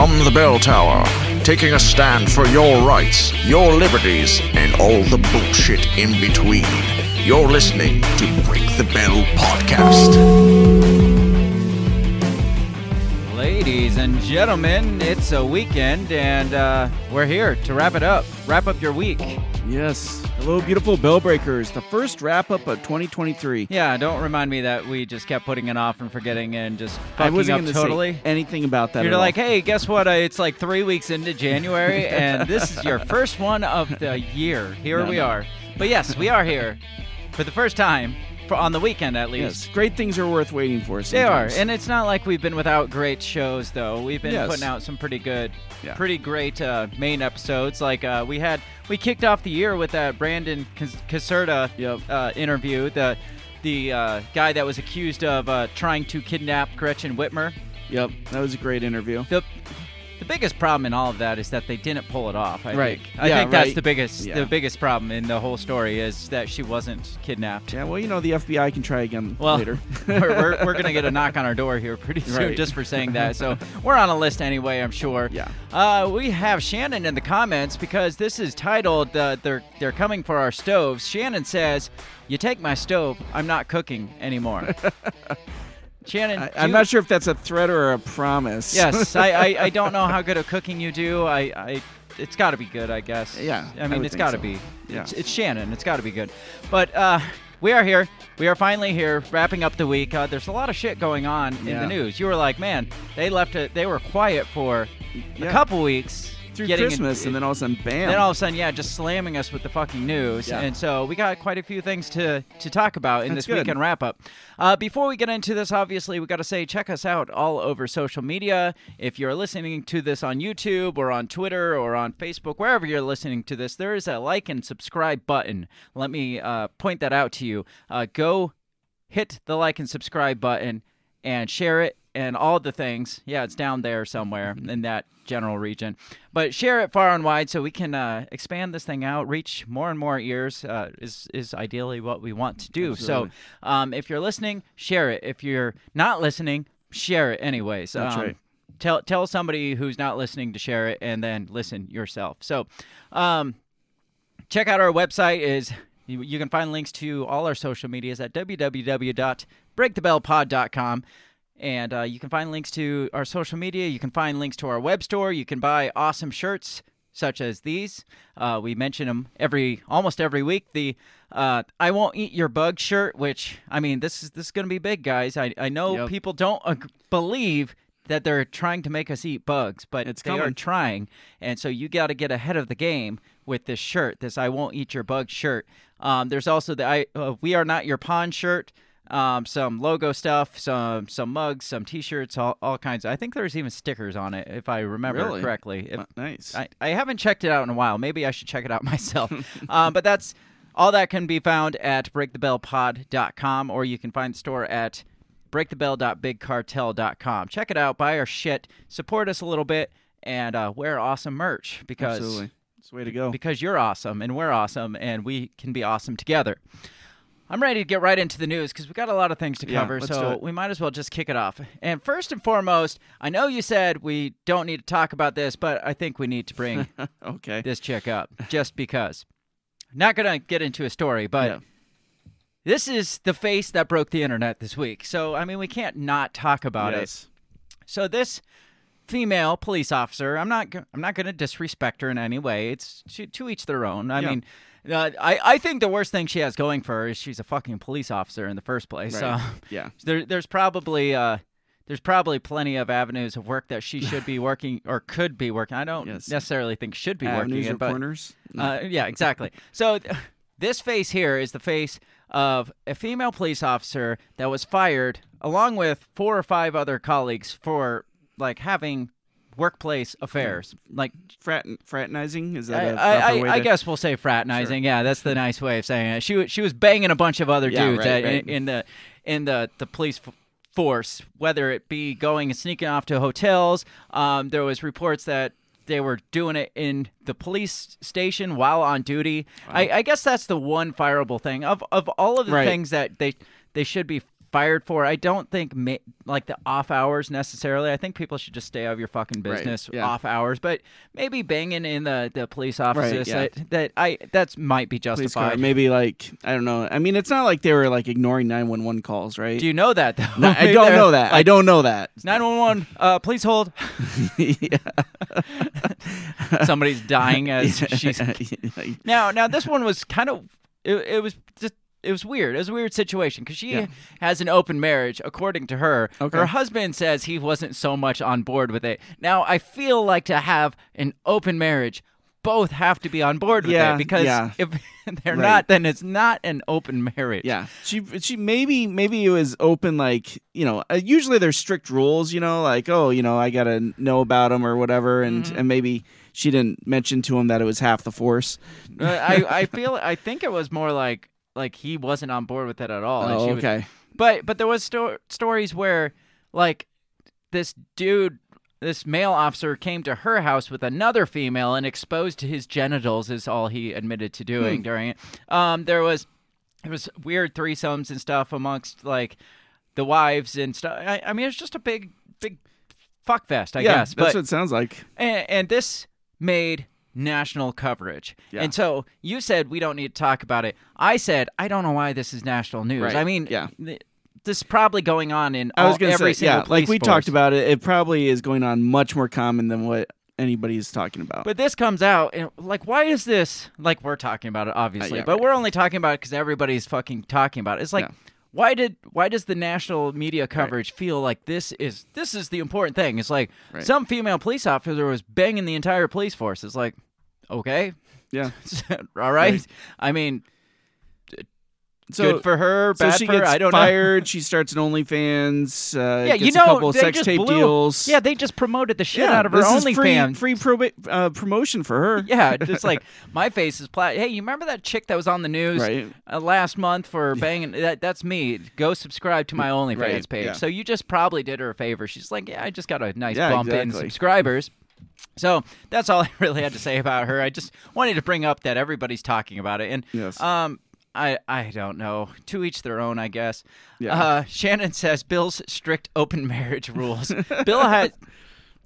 From the bell tower, taking a stand for your rights, your liberties, and all the bullshit in between. You're listening to Break the Bell Podcast. Ladies and gentlemen, it's a weekend, and uh, we're here to wrap it up. Wrap up your week. Yes. Hello, beautiful bell breakers. The first wrap up of 2023. Yeah, don't remind me that we just kept putting it off and forgetting and just I fucking wasn't up totally. anything about that. You're like, all. hey, guess what? Uh, it's like three weeks into January, and this is your first one of the year. Here No, we no. are. But yes, we are here for the first time, on the weekend at least. yes, great things are worth waiting for. They are, and it's not like we've been without great shows, though. We've been Yes. putting out some pretty good, Yeah. pretty great uh, main episodes. Like uh, we had, we kicked off the year with that Brandon Caserta Yep. uh, interview. The the uh, guy that was accused of uh, trying to kidnap Gretchen Whitmer. Yep, that was a great interview. The biggest problem in all of that is that they didn't pull it off. I Right. think. I Yeah, think that's right. the biggest Yeah. the biggest problem in the whole story is that she wasn't kidnapped. Yeah, well, you know, the FBI can try again Well, later. we're, we're, we're going to get a knock on our door here pretty soon Right. just for saying that. So we're on a list anyway, I'm sure. Yeah. Uh, we have Shannon in the comments because this is titled uh, "They're They're coming for our stoves." Shannon says, "You take my stove, I'm not cooking anymore." Shannon, I, I'm you- not sure if that's a threat or a promise. Yes, I, I, I don't know how good of cooking you do. I, I it's got to be good, I guess. Yeah, I I mean, would it's got to so. be. Yeah. It's, it's Shannon. It's got to be good. But uh, we are here. We are finally here, wrapping up the week. Uh, there's a lot of shit going on in the news. You were like, man, they left it. They were quiet for a couple weeks. Through getting in- Christmas, and then all of a sudden, bam. then all of a sudden, yeah, just slamming us with the fucking news. Yeah. And so we got quite a few things to, to talk about in That's this good. weekend wrap up. Uh, before we get into this, obviously, we got to say check us out all over social media. If you're listening to this on YouTube or on Twitter or on Facebook, wherever you're listening to this, there is a like and subscribe button. Let me uh, point that out to you. Uh, go hit the like and subscribe button and share it and all the things. Yeah, it's down there somewhere in that general region. But share it far and wide so we can uh, expand this thing out, reach more and more ears. Uh, is is ideally what we want to do. Absolutely. So, um, if you're listening, share it. If you're not listening, share it anyways. That's Um, right. Tell tell somebody who's not listening to share it, and then listen yourself. So, um, check out our website is you, you can find links to all our social medias at www.breakthebellpod.com and uh, you can find links to our social media you can find links to our web store you can buy awesome shirts such as these uh, we mention them every almost every week the uh, i won't eat your bug shirt which i mean this is this is going to be big guys i, I know Yep. people don't ag- believe that they're trying to make us eat bugs, but It's they are trying. And so you got to get ahead of the game with this shirt, this I won't eat your bug shirt. Um, there's also the I uh, we are not your pawn shirt. Um, some logo stuff, some some mugs, some T-shirts, all, all kinds. I think there's even stickers on it, if I remember Really? correctly. If, Uh, nice. I, I haven't checked it out in a while. Maybe I should check it out myself. um, but that's all that can be found at breakthebellpod.com, or you can find the store at breakthebell.bigcartel.com. Check it out, buy our shit, support us a little bit, and uh, wear awesome merch because Absolutely. It's the way to go. because you're awesome and we're awesome and we can be awesome together. I'm ready to get right into the news because we got a lot of things to cover, let's so we might as well just kick it off. And first and foremost, I know you said we don't need to talk about this, but I think we need to bring okay. this chick up just because. Not gonna get into a story, but Yeah. this is the face that broke the internet this week. So I mean, we can't not talk about it. So this female police officer, I'm not I'm not going to disrespect her in any way. It's to, to each their own. I Yeah. mean, Uh, I I think the worst thing she has going for her is she's a fucking police officer in the first place. Right. So Yeah. there there's probably uh there's probably plenty of avenues of work that she should be working or could be working. I don't Yes. necessarily think should be Avenues working or in, but corners. No. uh, yeah, exactly. So th- this face here is the face of a female police officer that was fired along with four or five other colleagues for like having workplace affairs. Like Frat- fraternizing is that a I, I, I to- guess we'll say fraternizing. Yeah, that's the nice way of saying it. She she was banging a bunch of other Yeah, dudes right, at- right. In, the in the the police force, whether it be going and sneaking off to hotels. Um, there was reports that they were doing it in the police station while on duty. I, I guess that's the one fireable thing of of all of the Right. things that they they should be fired for. I don't think ma- like the off hours necessarily. I think people should just stay out of your fucking Right, business yeah. off hours. But maybe banging in the, the police offices yeah. that, that I that's might be Police car. justified. Maybe like I don't know. I mean, it's not like they were like ignoring nine one one calls, right? Do you know that though? No, I don't know that. I don't know that. 911, uh, please hold. Somebody's dying as she's Now, now this one was kind of it, it was just it was weird. It was a weird situation because she Yeah. has an open marriage, according to her. Okay. Her husband says he wasn't so much on board with it. Now, I feel like to have an open marriage, both have to be on board with Yeah, it because yeah. if they're Right. not, then it's not an open marriage. Yeah, she she maybe maybe it was open like you know uh, usually there's strict rules you know like oh you know I gotta know about him or whatever and Mm-hmm. and maybe she didn't mention to him that it was half the force. Uh, I I feel I think it was more like like he wasn't on board with it at all. and Oh, she was- okay. But but there was sto- stories where like this dude this male officer came to her house with another female and exposed his genitals is all he admitted to doing Hmm. during it. Um there was it was weird threesomes and stuff amongst like the wives and stuff. I, I mean it's just a big big fuck fest, I yeah, guess. that's but what it sounds like. and, and this made national coverage. Yeah. And so you said we don't need to talk about it. I said I don't know why this is national news. Right. I mean, Yeah. th- this is probably going on in I was gonna every say single yeah, like we force. talked about it. It probably is going on much more common than what anybody is talking about. But this comes out and like, why is this like we're talking about it obviously, Uh, yeah, but right. we're only talking about it because everybody's fucking talking about it. It's like. Yeah. Why did why does the national media coverage feel like this is this is the important thing? It's like Right. some female police officer was banging the entire police force. It's like, okay, yeah, all right. Right. I mean, so good for her, so she for her. gets I don't fired. She starts an OnlyFans. Uh. Yeah, gets you know, a couple they sex just tape blew- deals. Yeah, they just promoted the shit Yeah, out of her free, OnlyFans. free proba- uh, promotion for her. Yeah, just like my face is plat. Hey, you remember that chick that was on the news Right. uh, last month for banging? That, that's me. Go subscribe to my OnlyFans Right, page. yeah. So you just probably did her a favor. She's like, yeah, I just got a nice Yeah, bump in subscribers. So that's all I really had to say about her. I just wanted to bring up that everybody's talking about it, and Yes. um, I I don't know. To each their own, I guess. Yeah. Uh, Shannon says Bill's strict open marriage rules. Bill had.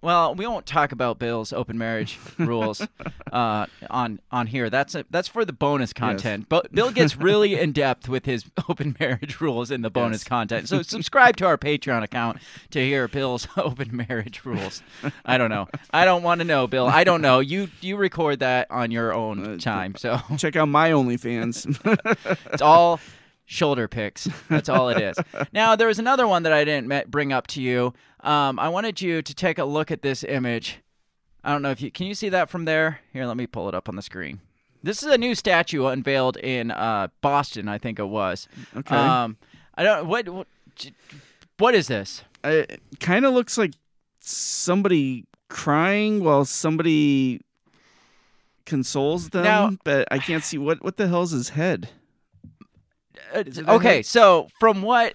Well, we won't talk about Bill's open marriage rules uh, on on here. That's a, that's for the bonus content. But Bill gets really in depth with his open marriage rules in the bonus Yes. content. So subscribe to our Patreon account to hear Bill's open marriage rules. I don't know. I don't want to know, Bill. I don't know. You you record that on your own Uh, time. So Check out my OnlyFans. it's all shoulder picks. That's all it is. Now, there was another one that I didn't met, bring up to you. Um, I wanted you to take a look at this image. I don't know if you can you see that from there. Here, let me pull it up on the screen. This is a new statue unveiled in uh, Boston, I think it was. Okay. Um, I don't what what, what is this? it kind of looks like somebody crying while somebody consoles them, Now- but I can't see what what the hell's his head. Uh, Is it a okay, so from what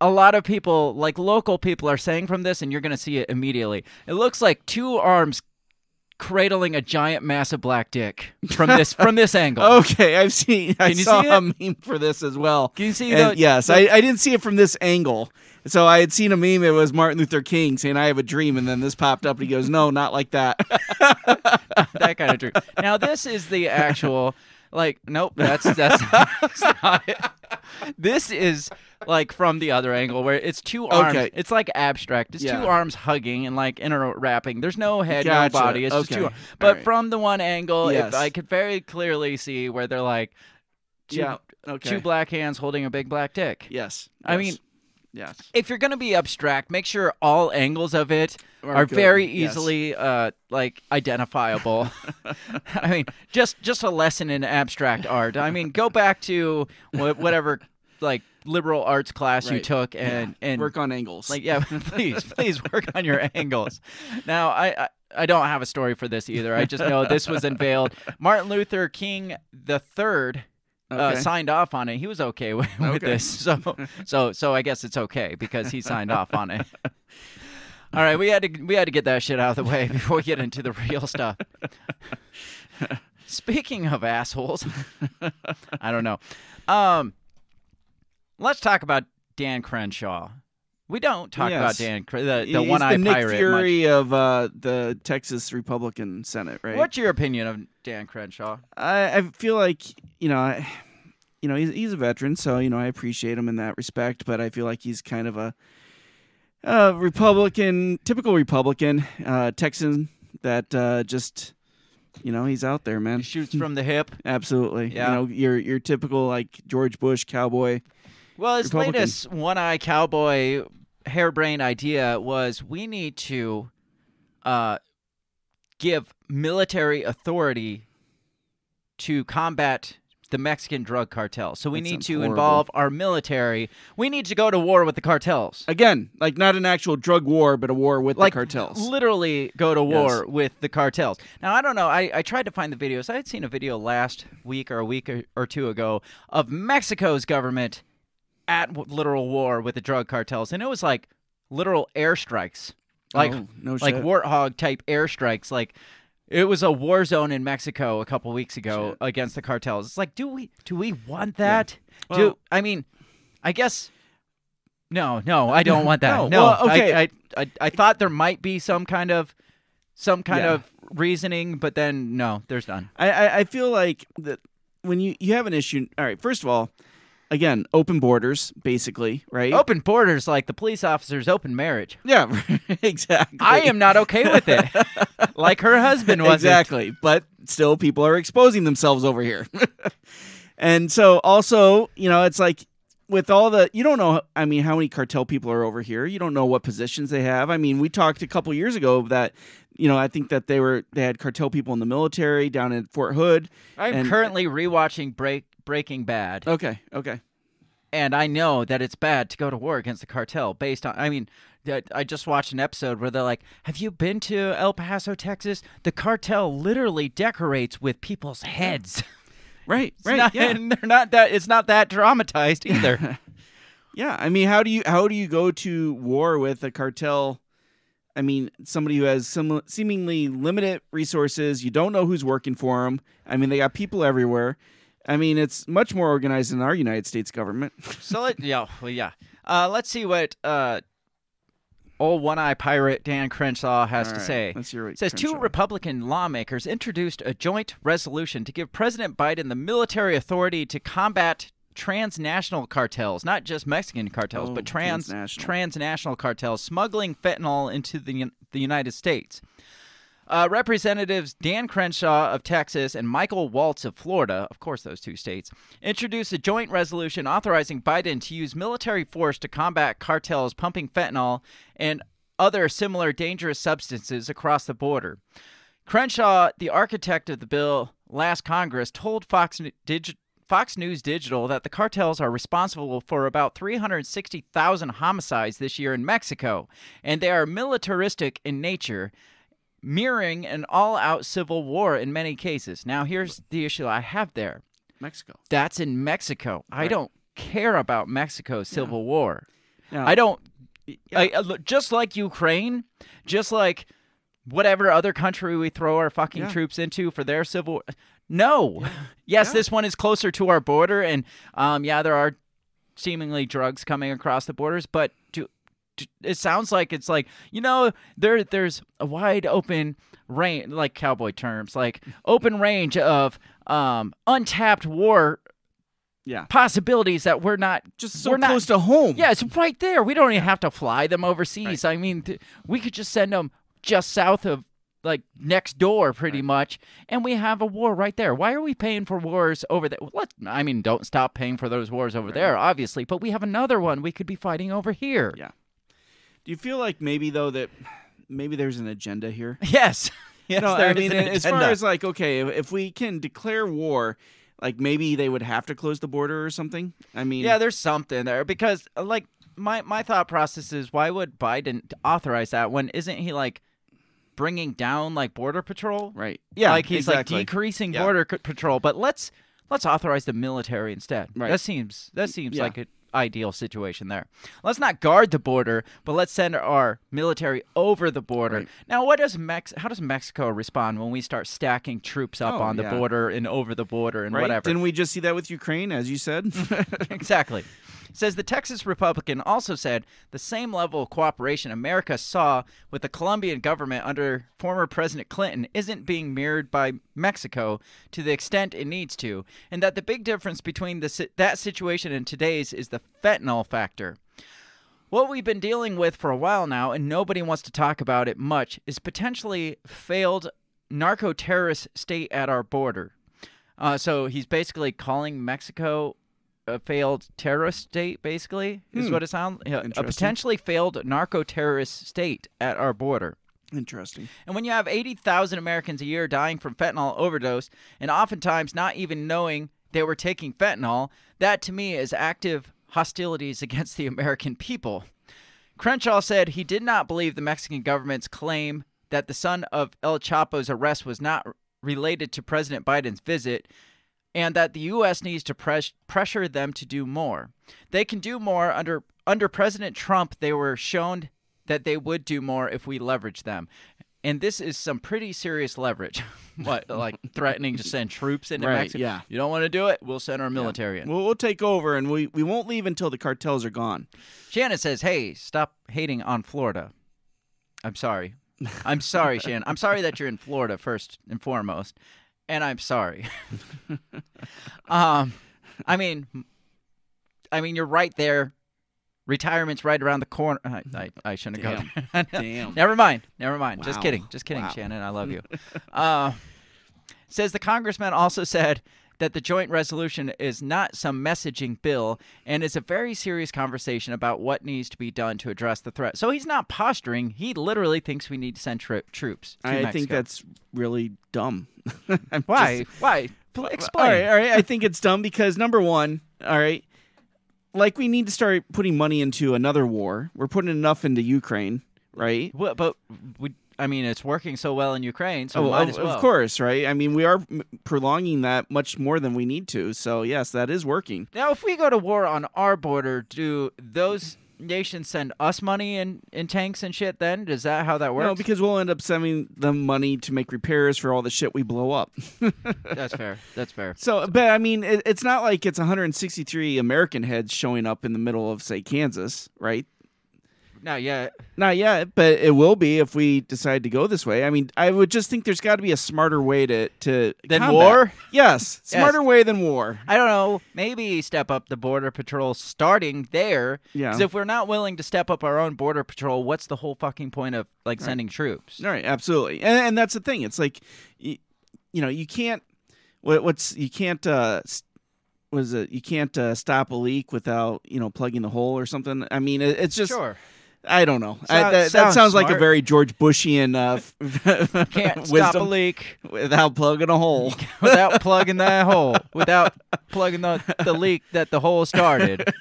a lot of people, like local people, are saying from this, and you're going to see it immediately, it looks like two arms cradling a giant, massive black dick from this from this angle. Okay, I've seen. I Can you saw see a meme for this as well. Can you see And the- yes, the- I, I didn't see it from this angle. So I had seen a meme. It was Martin Luther King saying, "I have a dream," and then this popped up, and he goes, "No, not like that." that kind of dream. Now this is the actual. Like, nope, that's that's, that's not it. This is like from the other angle where it's two arms. Okay. It's like abstract. It's Yeah. two arms hugging and like interwrapping. There's no head, Gotcha. no body. It's just two. All But right. from the one angle, Yes. if I could very clearly see where they're like two, yeah. Okay. two black hands holding a big black dick. yes. I yes, mean, yes. if you're gonna be abstract, make sure all angles of it Are are very yes. easily uh like identifiable. I mean, just just a lesson in abstract art. I mean, go back to wha- whatever like liberal arts class you took and and Work on angles. like yeah, please please work on your angles. Now I. I I don't have a story for this either. I just know this was unveiled. Martin Luther King the third uh, signed off on it. He was okay with, with Okay. this, so so so I guess it's okay because he signed off on it. All right, we had to we had to get that shit out of the way before we get into the real stuff. Speaking of assholes, I don't know. Um, let's talk about Dan Crenshaw. We don't talk about Dan, Cr- the, He- the he's one-eyed the Nick pirate. much. Fury of uh, the Texas Republican Senate, right? What's your opinion of Dan Crenshaw? I, I feel like you know, I, you know, he's he's a veteran, so you know, I appreciate him in that respect. But I feel like he's kind of a, uh Republican, typical Republican, uh, Texan that uh, just, you know, he's out there, man. He shoots from the hip. Absolutely, Yeah. you know, your your typical like George Bush cowboy. Well, his Republican. latest one-eye cowboy harebrained idea was we need to uh, give military authority to combat the Mexican drug cartel. So we That need to horrible. involve our military. We need to go to war with the cartels. Again, like not an actual drug war, but a war with like the cartels. literally go to war Yes. with the cartels. Now I don't know. I, I tried to find the videos. I had seen a video last week or a week or, or two ago of Mexico's government at literal war with the drug cartels, and it was like literal airstrikes, like Oh, no like warthog type airstrikes. Like it was a war zone in Mexico a couple weeks ago Shit. against the cartels. It's like, do we do we want that? do Well- I mean, I guess. No, no, I don't want that. No, no, well, okay. I, I, I, I thought there might be some kind of, some kind Yeah. of reasoning, but then no, there's none. I, I, I feel like that when you, you have an issue. All right, first of all, again, open borders, basically, right? Open borders, like the police officers' open marriage. Yeah, exactly. I am not okay with it. like her husband was. exactly, but still, people are exposing themselves over here, and so also, you know, it's like with all the you don't know. I mean, how many cartel people are over here? You don't know what positions they have. I mean, we talked a couple years ago that. You know, I think that they were they had cartel people in the military down in Fort Hood. I'm and- currently rewatching Break Breaking Bad, Okay, okay. and I know that it's bad to go to war against the cartel based on. I mean, I just watched an episode where they're like, "Have you been to El Paso, Texas? The cartel literally decorates with people's heads." Right, It's right. not- yeah. and they're not that. It's not that dramatized either. Yeah, I mean, how do you how do you go to war with a cartel? I mean, somebody who has some seemingly limited resources. You don't know who's working for them. I mean, they got people everywhere. I mean, it's much more organized than our United States government. so let yeah, well, yeah. Uh, let's see what uh, old one-eye pirate Dan Crenshaw has All to right, say. let's hear what says two Republican lawmakers introduced a joint resolution to give President Biden the military authority to combat transnational cartels, not just Mexican cartels, Oh, but trans transnational. transnational cartels smuggling fentanyl into the the United States. Uh, Representatives Dan Crenshaw of Texas and Michael Waltz of Florida, of course, those two states, introduced a joint resolution authorizing Biden to use military force to combat cartels pumping fentanyl and other similar dangerous substances across the border. Crenshaw, the architect of the bill last Congress, told Fox, Fox News Digital that the cartels are responsible for about 360,000 homicides this year in Mexico, and they are militaristic in nature, mirroring an all out civil war in many cases. Now, here's the issue I have there Mexico. that's in Mexico. I don't care about Mexico's civil war. Now, I don't. I, I- look, just like Ukraine, just like whatever other country we throw our fucking Yeah. troops into for their civil. war. No. Yes, Yeah. this one is closer to our border, and um, yeah, there are seemingly drugs coming across the borders, but do- it sounds like it's like you know there there's a wide open range, like cowboy terms, like open range of um, untapped war Yeah. possibilities that we're not Just so we're not, close to home. Yeah, it's right there. We don't even have to fly them overseas. I mean, th- we could just send them just south of like next door pretty much and we have a war right there. Why are we paying for wars over there? Let's I mean, don't stop paying for those wars over there obviously, but we have another one we could be fighting over here. Yeah. Do you feel like maybe though that maybe there's an agenda here? Yes. Yes, no, there I is mean, an as far as like, okay, if, if we can declare war, like maybe they would have to close the border or something. I mean, Yeah, there's something there because uh, like my my thought process is why would Biden authorize that when isn't he like bringing down like border patrol? right. Yeah, like he's exactly. like decreasing Yeah. border c- patrol, but let's let's authorize the military instead. Right. That seems that seems Yeah. like an ideal situation there. Let's not guard the border, but let's send our military over the border. Right. Now, what does Mex? How does Mexico respond when we start stacking troops up Oh, on the yeah. border and over the border and right? whatever? Didn't we just see that with Ukraine, as you said? exactly. Says the Texas Republican also said the same level of cooperation America saw with the Colombian government under former President Clinton isn't being mirrored by Mexico to the extent it needs to, and that the big difference between the, that situation and today's is the fentanyl factor. What we've been dealing with for a while now, and nobody wants to talk about it much, is potentially failed narco terrorist state at our border. Uh, so he's basically calling Mexico a failed terrorist state, basically, is Hmm. what it sounds a Interesting. potentially failed narco terrorist state at our border. Interesting. And when you have 80,000 Americans a year dying from fentanyl overdose, and oftentimes not even knowing they were taking fentanyl, that to me is active hostilities against the American people. Crenshaw said he did not believe the Mexican government's claim that the son of El Chapo's arrest was not related to President Biden's visit and that the U.S. needs to pres- pressure them to do more. They can do more under under President Trump. They were shown that they would do more if we leverage them, and this is some pretty serious leverage. what, like threatening to send troops into Right, Mexico? yeah. You don't want to do it? We'll send our military in. We'll, we'll take over, and we, we won't leave until the cartels are gone. Shannon says, "Hey, stop hating on Florida." I'm sorry. I'm sorry, Shannon. I'm sorry that you're in Florida first and foremost, and I'm sorry. um, I mean, I mean, you're right there. Retirement's right around the corner. I, I, I shouldn't have gone. Damn. Never mind. Never mind. Just kidding. Just kidding, Wow. Shannon. I love you. uh, says the congressman also said that the joint resolution is not some messaging bill and is a very serious conversation about what needs to be done to address the threat. So he's not posturing. He literally thinks we need to send troops. To I Mexico. think that's really dumb. Why. just- why? Pl- Explain. All right, all right. I think it's dumb because number one, all right, like we need to start putting money into another war. We're putting enough into Ukraine, right? Well, but we, I mean, it's working so well in Ukraine, so Oh, might of, as well. of course, right? I mean, we are prolonging that much more than we need to. So yes, that is working. Now, if we go to war on our border, do those nations send us money in, in tanks and shit then? Is that how that works? No, because we'll end up sending them money to make repairs for all the shit we blow up. That's fair. That's fair. So, but I mean, it, it's not like it's 163 American heads showing up in the middle of, say, Kansas, right? No, yet. Not yet, but it will be if we decide to go this way. I mean, I would just think there's got to be a smarter way to to Than combat. war? Yes, smarter way than war. I don't know. Maybe step up the border patrol starting there. Yeah. Because if we're not willing to step up our own border patrol, what's the whole fucking point of like sending troops? All right, absolutely, and, and that's the thing. It's like, you, you know, you can't. What, what's you can't. uh s- what is it? You can't uh, stop a leak without you know plugging the hole or something. I mean, it, it's just. Sure. I don't know. I, Sounds- that, that sounds sounds like a very George Bushian uh, Can't stop a leak without plugging a hole. without plugging that hole. Without plugging the, the leak that the hole started.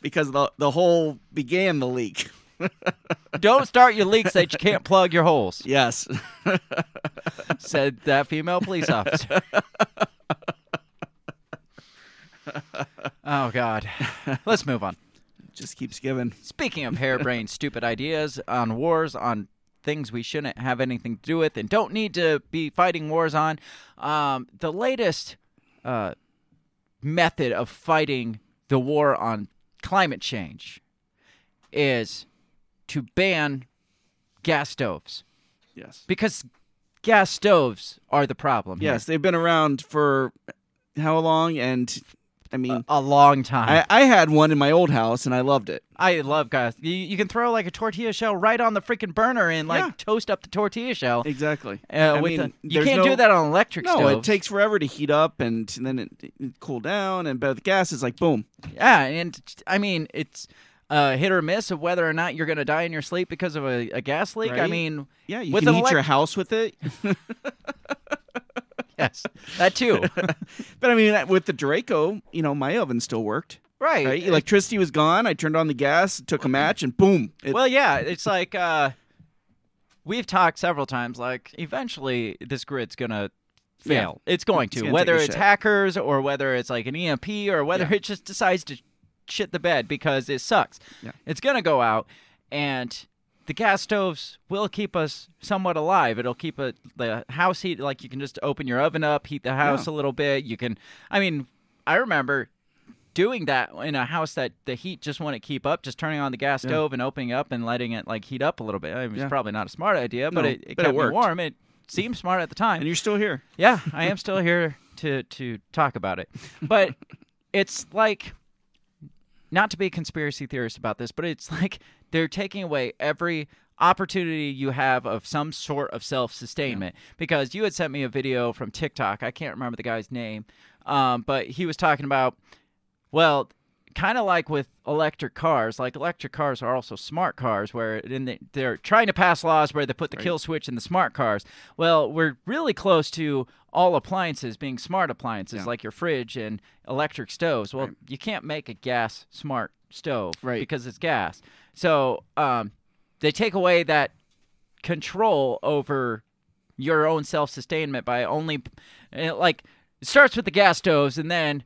because the the hole began the leak. Don't start your leaks that you can't plug your holes. Yes. Said that female police officer. Oh God. Let's move on. Just keeps giving. Speaking of harebrained, stupid ideas on wars, on things we shouldn't have anything to do with and don't need to be fighting wars on, um, the latest uh, method of fighting the war on climate change is to ban gas stoves Yes. because gas stoves are the problem. here. Yes, they've been around for how long and I mean, a long time. I, I had one in my old house and I loved it. I love gas. You, you can throw like a tortilla shell right on the freaking burner and like Yeah. toast up the tortilla shell. Exactly. Uh, I mean, the, you can't no- do that on electric No, stoves. it takes forever to heat up and then it, it cool down. And but the gas, is like boom. Yeah, and I mean it's uh, hit or miss of whether or not you're going to die in your sleep because of a, a gas leak. I mean, Yeah, you With can an heat your house with it. yes, that too. But I mean, with the Draco, you know, my oven still worked. right. Right, electricity was gone. I turned on the gas, took a match, and boom. It, well, yeah, it's like uh, we've talked several times. Like, eventually, this grid's gonna fail. It's going It's to, whether it's shit. hackers or whether it's like an EMP or whether Yeah. it just decides to shit the bed because it sucks. Yeah. It's gonna go out, and the gas stoves will keep us somewhat alive. It'll keep a, the house heat. Like you can just open your oven up, heat the house a little bit. You can. I mean, I remember doing that in a house that the heat just wouldn't keep up, just turning on the gas stove and opening up and letting it like heat up a little bit. It was Yeah. probably not a smart idea, but No, it, it but it me warm. It seemed smart at the time. and you're still here. yeah, I am still here to to talk about it, but it's like not to be a conspiracy theorist about this, but it's like they're taking away every opportunity you have of some sort of self-sustainment because you had sent me a video from TikTok. I can't remember the guy's name, um, but he was talking about well, kind of like with electric cars. Like electric cars are also smart cars, where in the, they're trying to pass laws where they put the kill switch in the smart cars. Well, we're really close to all appliances being smart appliances, Yeah. like your fridge and electric stoves. Well, Right. you can't make a gas smart stove Right. because it's gas. So um, they take away that control over your own self sustainment by only uh, like it starts with the gas stoves and then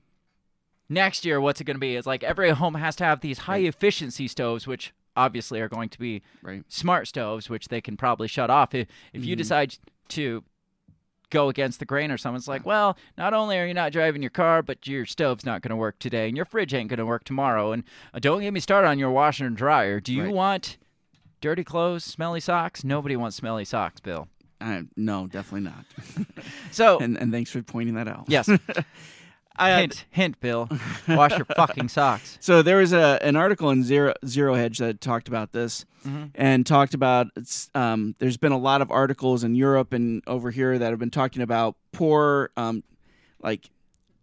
next year what's it going to be is like every home has to have these high efficiency stoves which obviously are going to be Right. smart stoves which they can probably shut off if, if you decide to go against the grain or someone's like well not only are you not driving your car but your stove's not going to work today and your fridge ain't going to work tomorrow and uh, don't get me started on your washer and dryer do you Right. want dirty clothes smelly socks nobody wants smelly socks bill I, no, definitely not. so and and thanks for pointing that out. yes I hint hint bill. Wash your fucking socks. So there was a an article in Zero Zero Hedge that talked about this, Mm-hmm. and talked about it's, um, there's been a lot of articles in Europe and over here that have been talking about poor, um, like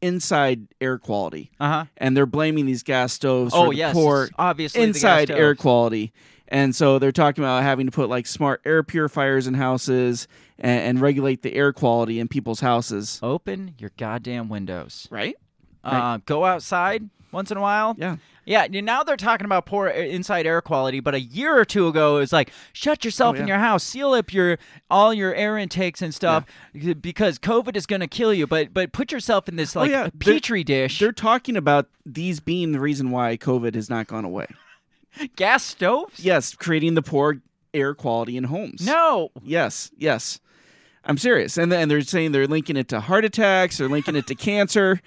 inside air quality, uh-huh. And they're blaming these gas stoves oh for the yes poor obviously inside air quality. And so they're talking about having to put like smart air purifiers in houses and, and regulate the air quality in people's houses. open your goddamn windows Right? uh, go outside once in a while Yeah. Yeah, now they're talking about poor inside air quality, but a year or two ago it was like shut yourself Oh, in your house, seal up your all your air intakes and stuff because COVID is going to kill you. But but put yourself in this like Oh, yeah. a They're- petri dish. They're talking about these being the reason why COVID has not gone away. Gas stoves? Yes, creating the poor air quality in homes. No. Yes, yes. I'm serious. And then they're saying they're linking it to heart attacks, they're linking it to cancer.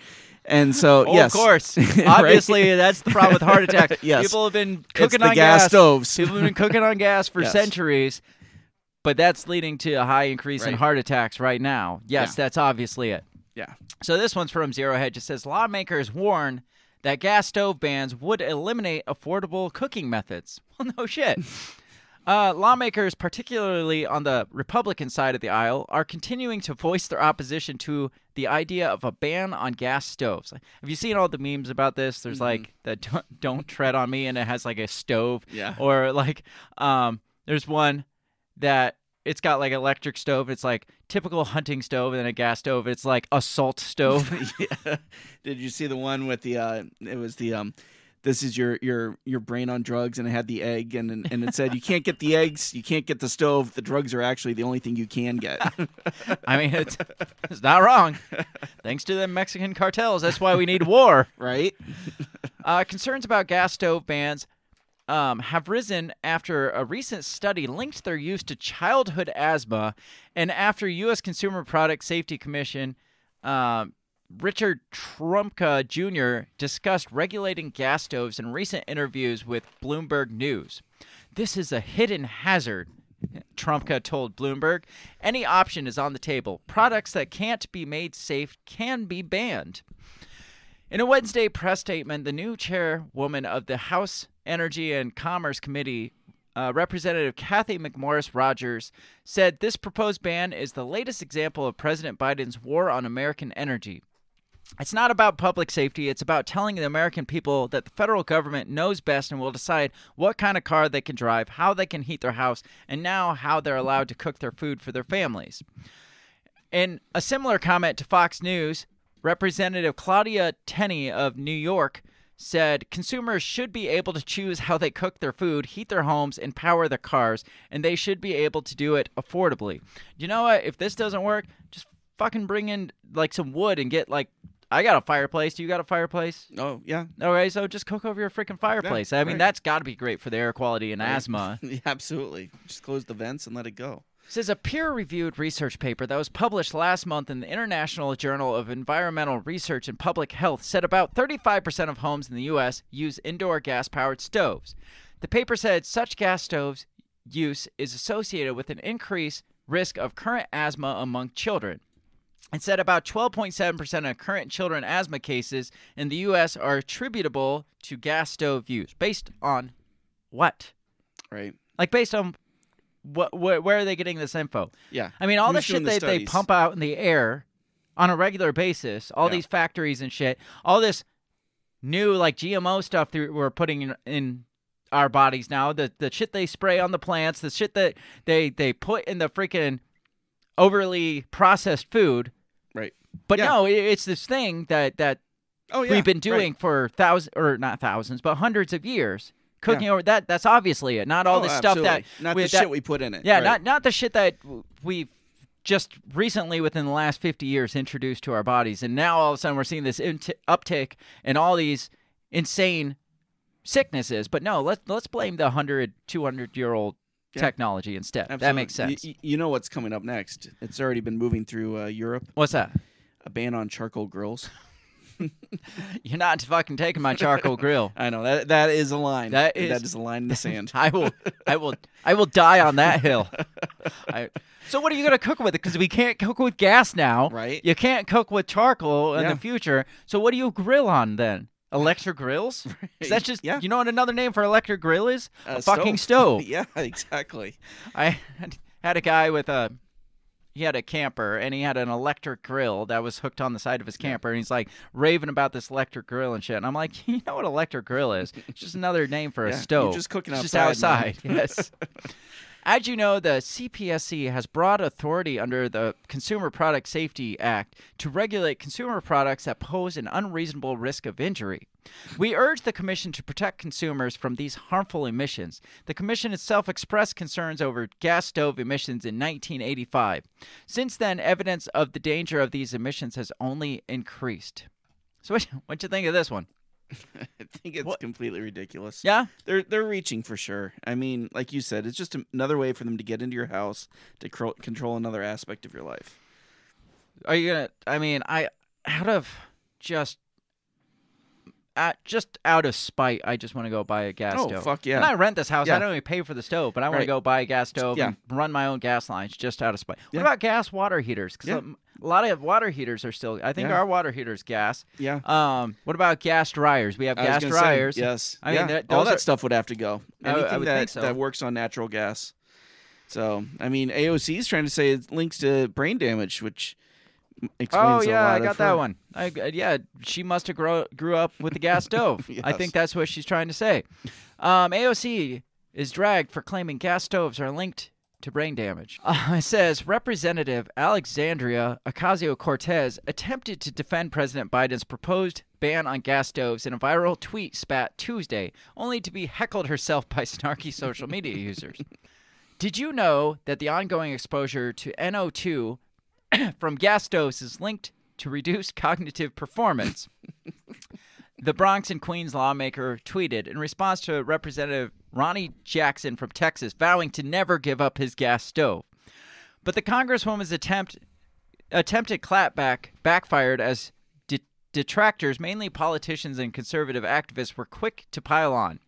And so, Oh, yes. of course. Right? Obviously, that's the problem with heart attacks. Yes. People have been cooking on gas, gas. stoves. People have been cooking on gas for Yes. centuries, but that's leading to a high increase in heart attacks right now. Yes, Yeah. that's obviously it. yeah. So this one's from Zero Hedge. It says lawmakers warn that gas stove bans would eliminate affordable cooking methods. Well, no shit. Uh, lawmakers, particularly on the Republican side of the aisle, are continuing to voice their opposition to the idea of a ban on gas stoves. Have you seen all the memes about this? There's like the don't, "Don't tread on me," and it has like a stove. Yeah. Or like, um, there's one that it's got like electric stove. It's like typical hunting stove, and then a gas stove. It's like assault stove. yeah. Did you see the one with the uh it was the um this is your your your brain on drugs and it had the egg and and, and it said you can't get the eggs, you can't get the stove, the drugs are actually the only thing you can get. I mean, it's, it's not wrong. Thanks to the Mexican cartels, that's why we need war. right? Uh, concerns about gas stove bans um, have risen after a recent study linked their use to childhood asthma, and after U.S. Consumer Product Safety Commission um, Richard Trumka Jr. discussed regulating gas stoves in recent interviews with Bloomberg News. This is a hidden hazard. Trumka told Bloomberg, any option is on the table. Products that can't be made safe can be banned. In a Wednesday press statement, the new chairwoman of the House Energy and Commerce Committee, uh, Representative Cathy McMorris Rodgers, said this proposed ban is the latest example of President Biden's war on American energy. It's not about public safety. It's about telling the American people that the federal government knows best and will decide what kind of car they can drive, how they can heat their house, and now how they're allowed to cook their food for their families. In a similar comment to Fox News, Representative Claudia Tenney of New York said consumers should be able to choose how they cook their food, heat their homes, and power their cars, and they should be able to do it affordably. You know what? If this doesn't work, just fucking bring in like some wood and get like I got a fireplace. Do you got a fireplace? Oh yeah, All right, so just cook over your freaking fireplace. Yeah, I mean, right. that's got to be great for the air quality and Right. asthma. Yeah, absolutely. Just close the vents and let it go. Says a peer reviewed research paper that was published last month in the International Journal of Environmental Research and Public Health said about 35% of homes in the U.S. use indoor gas powered stoves. The paper said such gas stoves use is associated with an increased risk of current asthma among children. It said about 12.7% of current children asthma cases in the U.S. are attributable to gas stove use. Based on what? Right. Like, based on what? Wh- where are they getting this info? Yeah. I mean, all the shit the they studies? pump out in the air on a regular basis, all Yeah. these factories and shit, all this new like GMO stuff that we're putting in, in our bodies now, the the shit they spray on the plants, the shit that they they put in the freaking overly processed food. Right. But Yeah. no, it, it's this thing that that Oh yeah. we've been right. doing for thousands or not thousands, but hundreds of years. Cooking Yeah. over that that's obviously it. Not all Oh, the stuff that not we- the that- shit we put in it. yeah, right. not not the shit that we've just recently within the last 50 years introduced to our bodies and now all of a sudden we're seeing this int- uptick in all these insane sicknesses but no let's let's blame the 100 200 year old Yeah. technology instead that makes sense y- You, know what's coming up next? It's already been moving through uh, Europe. what's that A ban on charcoal grills. you're not fucking taking my charcoal grill I know that that is a line. That is- that is a line in the sand. I will, I will, I will die on that hill. I, so what are you gonna cook with it? Because we can't cook with gas now, Right. You can't cook with charcoal in Yeah. the future. So what do you grill on then? Electric grills? 'Cause that's just Yeah. You know what another name for electric grill is? Uh, a fucking stove. yeah, exactly. I had a guy with a. He had a camper and he had an electric grill that was hooked on the side of his camper, and he's like raving about this electric grill and shit. And I'm like, you know what electric grill is? It's just another name for Yeah, a stove. just cooking outside, Just outside, yes. As you know, the CPSC has broad authority under the Consumer Product Safety Act to regulate consumer products that pose an unreasonable risk of injury. We urge the Commission to protect consumers from these harmful emissions. The Commission itself expressed concerns over gas stove emissions in 1985. Since then, evidence of the danger of these emissions has only increased. So, what what you think of this one? I think it's What- completely ridiculous. Yeah, They're they're reaching for sure. I mean, like you said, it's just another way for them to get into your house to cro- control another aspect of your life. Are you gonna? I mean, I out of just, uh, just out of spite, I just want to go buy a gas Oh, stove. fuck yeah. And I rent this house. I don't even pay for the stove, but I want to go buy a gas stove Yeah. and run my own gas lines just out of spite. Yeah. What about gas water heaters? Because Yeah. A lot of water heaters are still. I think Yeah. our water heaters gas. Yeah. Um. What about gas dryers? We have I gas gonna say, dryers. yes. I mean, that- all that are- stuff would have to go. I I Anything would that so. that works on natural gas. So, I mean, AOC is trying to say it links to brain damage, which explains Oh yeah, I got that her- one. I, uh, yeah, she must have grow, grew up with the gas stove. I think that's what she's trying to say. Um, AOC is dragged for claiming gas stoves are linked to brain damage. Uh, it says Representative Alexandria Ocasio Cortez attempted to defend President Biden's proposed ban on gas stoves in a viral tweet spat Tuesday, only to be heckled herself by snarky social media users. Did you know that the ongoing exposure to NO2 from gas stoves is linked to reduced cognitive performance? The Bronx and Queens lawmaker tweeted in response to Representative Ronny Jackson from Texas vowing to never give up his gas stove. But the Congresswoman's attempt attempted clapback backfired as de- detractors, mainly politicians and conservative activists, were quick to pile on.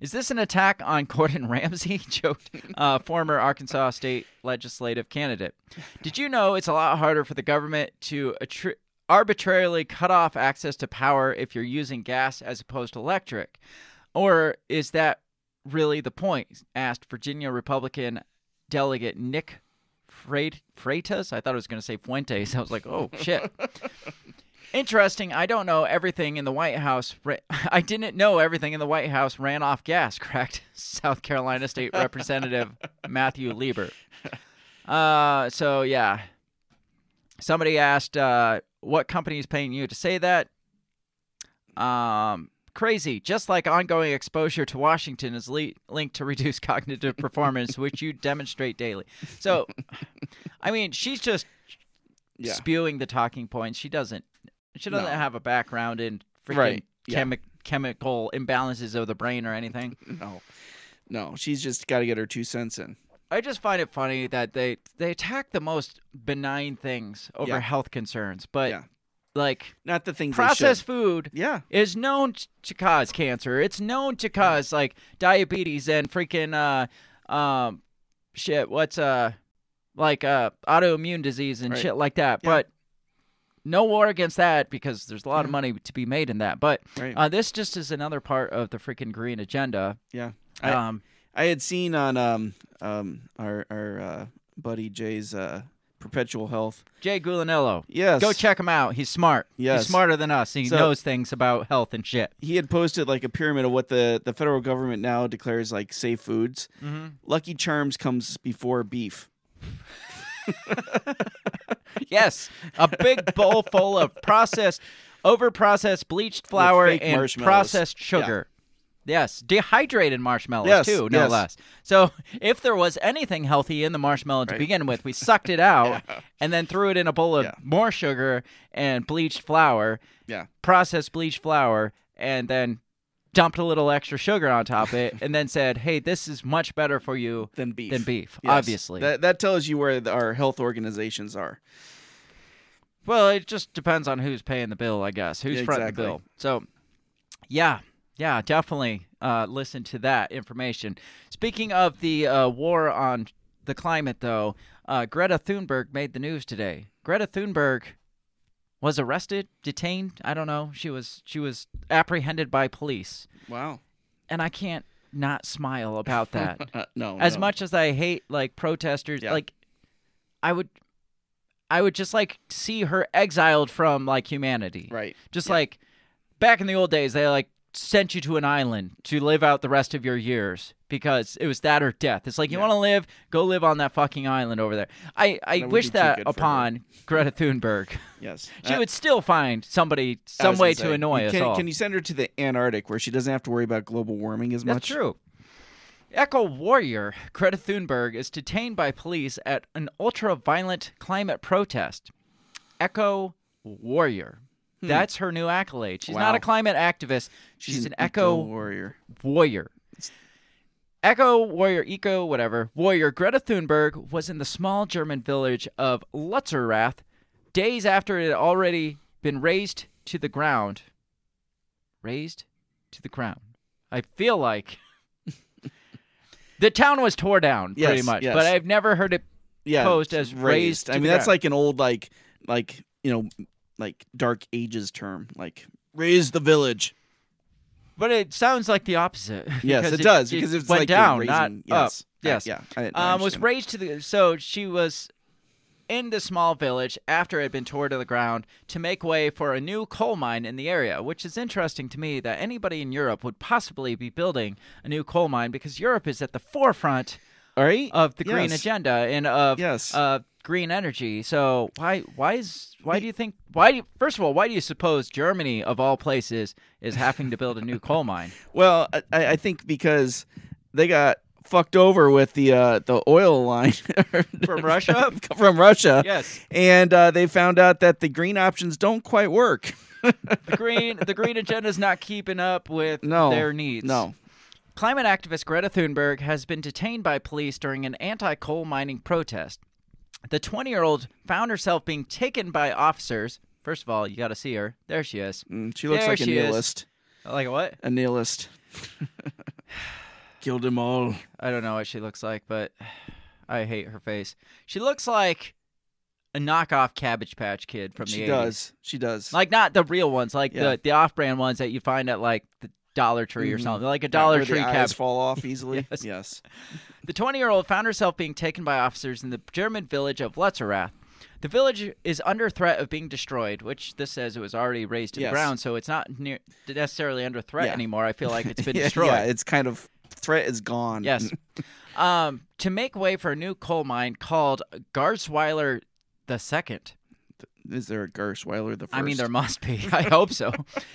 Is this an attack on Gordon Ramsay? joked uh, former Arkansas state legislative candidate. Did you know it's a lot harder for the government to attri- arbitrarily cut off access to power if you're using gas as opposed to electric? Or is that really the point? asked Virginia Republican delegate Nick Freit- Freitas. I thought I was going to say Fuentes. I was like, oh, shit. Interesting. I don't know everything in the White House. Ra- I didn't know everything in the White House ran off gas, cracked South Carolina State Representative Matthew Leber. Uh, so, yeah. Somebody asked, uh, what company is paying you to say that? Um, crazy. Just like ongoing exposure to Washington is le- linked to reduced cognitive performance, which you demonstrate daily. So, I mean, she's just Yeah. spewing the talking points. She doesn't. She doesn't No. have a background in freaking Right, yeah. chemical imbalances of the brain or anything. No, no, she's just got to get her two cents in. I just find it funny that they they attack the most benign things over Yeah. health concerns, but Yeah. like Not the things processed food Yeah, is known to cause cancer. It's known to cause like diabetes and freaking uh um shit. What's uh like uh autoimmune disease and Right. shit like that. Yeah. But no war against that because there's a lot of money to be made in that. But right. uh, this just is another part of the freaking green agenda. yeah. I, Um, I had seen on um um our our uh, buddy Jay's uh, perpetual health. Jay Gulanello. Yes, Go check him out. He's smart. Yes. He's smarter than us. He So- knows things about health and shit. He had posted like a pyramid of what the the federal government now declares like safe foods. Mm-hmm. Lucky Charms comes before beef. Yes, a big bowl full of processed, over-processed bleached flour fake and marshmallows. processed sugar. Yes, dehydrated marshmallows Yes, too, no yes. less. So if there was anything healthy in the marshmallow to Right. begin with, we sucked it out and then threw it in a bowl of Yeah. more sugar and bleached flour, Yeah, processed bleached flour, and then dumped a little extra sugar on top of it, and then said, "Hey, this is much better for you than beef. than beef." Yes. Obviously, that that tells you where the, our health organizations are. Well, it just depends on who's paying the bill, I guess. Who's Yeah, fronting exactly. the bill? So, yeah, yeah, definitely uh, listen to that information. Speaking of the uh, war on the climate, though, uh, Greta Thunberg made the news today. Greta Thunberg was arrested, detained. I don't know. She was she was apprehended by police, Wow. and I can't not smile about that. No, as no. much as I hate like protesters, Yeah. like I would, I would just like see her exiled from like humanity. right. Just Yeah. like back in the old days, they like sent you to an island to live out the rest of your years because it was that or death. It's like you Yeah. want to live, go live on that fucking island over there. I I That wish that good for her. upon Greta Thunberg. Yes. she Uh, would still find somebody some way say, annoy you us can, all. Can you send her to the Antarctic where she doesn't have to worry about global warming as That's much? true. Echo warrior Greta Thunberg is detained by police at an ultra-violent climate protest. Echo warrior. That's her new accolade. She's not Hmm. A climate activist. She's, an, echo warrior. warrior. Echo warrior, eco whatever warrior Greta Thunberg was in the small German village of Lutzerath days after it had already been razed to the ground. Razed to the ground. I feel like the town was tore down pretty much, yes. but I've never heard it Yeah. posed as raised. I to mean, that's ground. like an old like like you know like dark ages term like raise the village. but it sounds like the opposite. Yes, because it, does because it's went like down, raising, not up. yes. Yes. Uh, yeah. I, I um, was raised to the so she was in the small village after it had been torn to the ground to make way for a new coal mine in the area, which is interesting to me that anybody in Europe would possibly be building a new coal mine because Europe is at the forefront All right. of the green agenda and of Yes. uh, green energy. So why why is why do you think why do you, first of all why do you suppose Germany of all places is having to build a new coal mine? Well, I, I think because they got fucked over with the uh, the oil line From Russia? from Russia. Yes. And uh, they found out that the green options don't quite work. The green the green agenda is not keeping up with No. their needs. No. Climate activist Greta Thunberg has been detained by police during an anti coal mining protest. The 20 year old found herself being taken by officers. First of all, you got to see her. There she is. Mm, She looks There like a she is. nihilist. Like what? A nihilist. Killed them all. I don't know what she looks like, but I hate her face. She looks like a knockoff Cabbage Patch Kid from she the 80s. does. She does. Like not the real ones, like Yeah. the the off-brand ones that you find at like the Dollar Tree or Mhm. something, like a Dollar Tree the eyes fall off easily. Yes. yes. The 20 year old found herself being taken by officers in the German village of Lutzerath. The village is under threat of being destroyed, which this says it was already razed to Yes. the ground, so it's not near, necessarily under threat Yeah. anymore. I feel like it's been yeah, destroyed. yeah, it's kind of threat is gone. Yes. um, to make way for a new coal mine called Garzweiler the Second. Is there a Garzweiler the first? I mean, there must be. I hope so.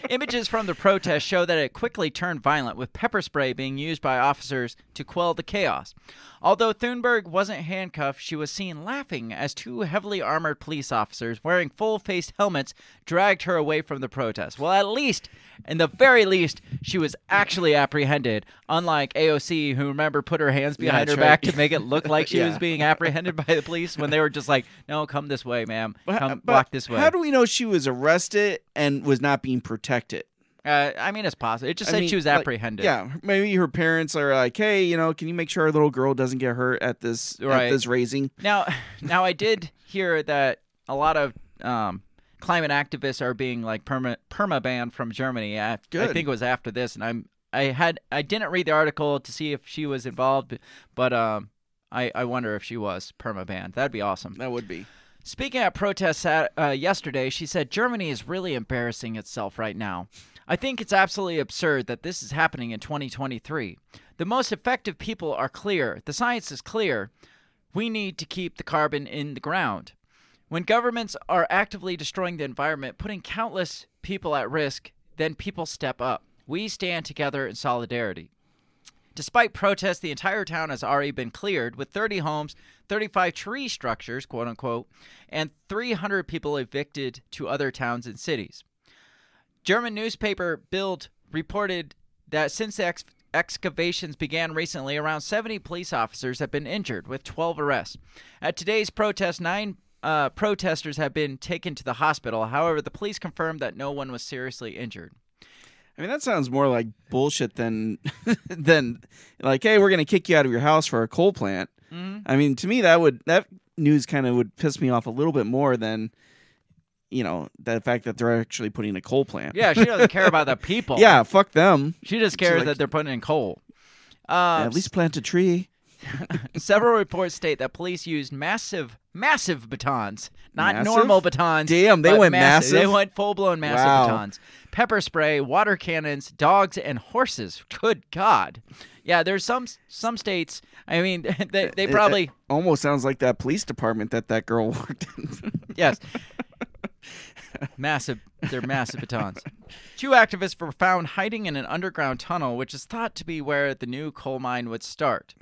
Images from the protest show that it quickly turned violent, with pepper spray being used by officers to quell the chaos. Although Thunberg wasn't handcuffed, she was seen laughing as two heavily armored police officers wearing full faced helmets dragged her away from the protest. Well, at least, in the very least, she was actually apprehended, unlike AOC, who remember put her hands behind that's her right. back to make it look like she was being apprehended by the police when they were just like, no, come this way, ma'am. Come but walk this way. How do we know she was arrested and was not being protected? Uh, I mean, it's possible. It just I said mean, she was like, apprehended. Yeah, maybe her parents are like, "Hey, you know, can you make sure our little girl doesn't get hurt at this Right. at this raising?" Now, now I did hear that a lot of um, climate activists are being like perma perma banned from Germany. I, I think it was after this, and I'm I had I didn't read the article to see if she was involved, but um, I I wonder if she was perma banned. That'd be awesome. That would be. Speaking at protests at, uh, yesterday, she said Germany is really embarrassing itself right now. I think it's absolutely absurd that this is happening in 2023. The most effective people are clear. The science is clear. We need to keep the carbon in the ground. When governments are actively destroying the environment, putting countless people at risk, then people step up. We stand together in solidarity. Despite protests, the entire town has already been cleared, with 30 homes, 35 tree structures, quote unquote, and 300 people evicted to other towns and cities. German newspaper Bild reported that since the ex- excavations began recently, around 70 police officers have been injured, with 12 arrests. At today's protest, nine uh, protesters have been taken to the hospital. However, the police confirmed that no one was seriously injured. I mean, that sounds more like bullshit than than like, "Hey, we're gonna kick you out of your house for a coal plant." Mm-hmm. I mean, to me, that would that news kind of would piss me off a little bit more than you know the fact that they're actually putting a coal plant. Yeah, she doesn't care about the people. yeah, fuck them. She just cares like- that they're putting in coal. Uh, At least plant a tree. several reports state that police used massive, massive batons, not Massive? normal batons. Damn, they went They massive? They went full blown massive Wow. batons. Pepper spray, water cannons, dogs, and horses. Good God. Yeah, there's some some states. I mean, they they It- probably it almost sounds like that police department that that girl worked in. yes. Massive, they're massive batons. Two activists were found hiding in an underground tunnel, which is thought to be where the new coal mine would start.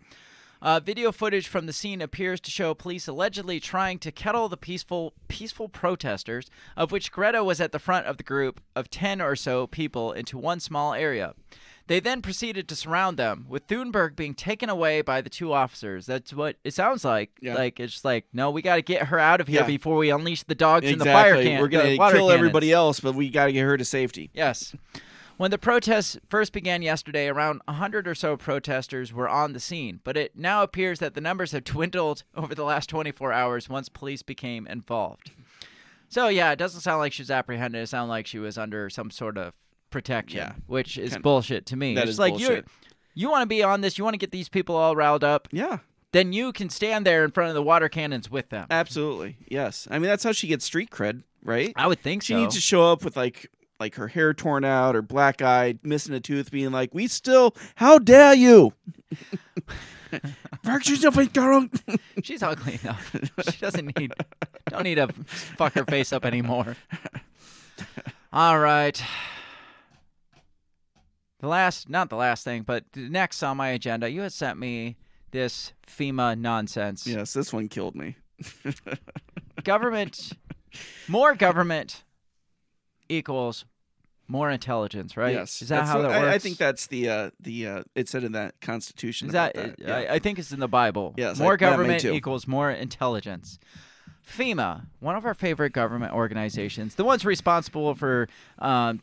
Uh, video footage from the scene appears to show police allegedly trying to kettle the peaceful peaceful protesters, of which Greta was at the front of the group of ten or so people, into one small area. They then proceeded to surround them, with Thunberg being taken away by the two officers. That's what it sounds like. Yeah. Like it's just like, no, we got to get her out of here Yeah. before we unleash the dogs and the fire exactly. can. We're gonna kill cannons. everybody else, but we got to get her to safety. Yes. When the protests first began yesterday, around 100 or so protesters were on the scene, but it now appears that the numbers have dwindled over the last 24 hours once police became involved. So, yeah, it doesn't sound like she was apprehended. It sounded like she was under some sort of protection, Yeah. which is Kinda- bullshit to me. that it's is like you bullshit. you want to be on this, you want to get these people all riled up, Yeah, then you can stand there in front of the water cannons with them. absolutely. Yes, I mean that's how she gets street cred, right? I would think She so. needs to show up with like like her hair torn out or black eyed, missing a tooth, being like, "We still, how dare you?" Virtues of girl. She's ugly enough. She doesn't need don't need to fuck her face up anymore. All right. The last not the last thing, but the next on my agenda, you had sent me this FEMA nonsense. yes, this one killed me. Government more government equals more intelligence, right? Yes, Is that That's how that I, works? I think that's the uh, the uh, it said in that Constitution. Is that, that? Yeah. I, I think it's in the Bible. Yes, more may government equals more intelligence. FEMA, one of our favorite government organizations, the ones responsible for um,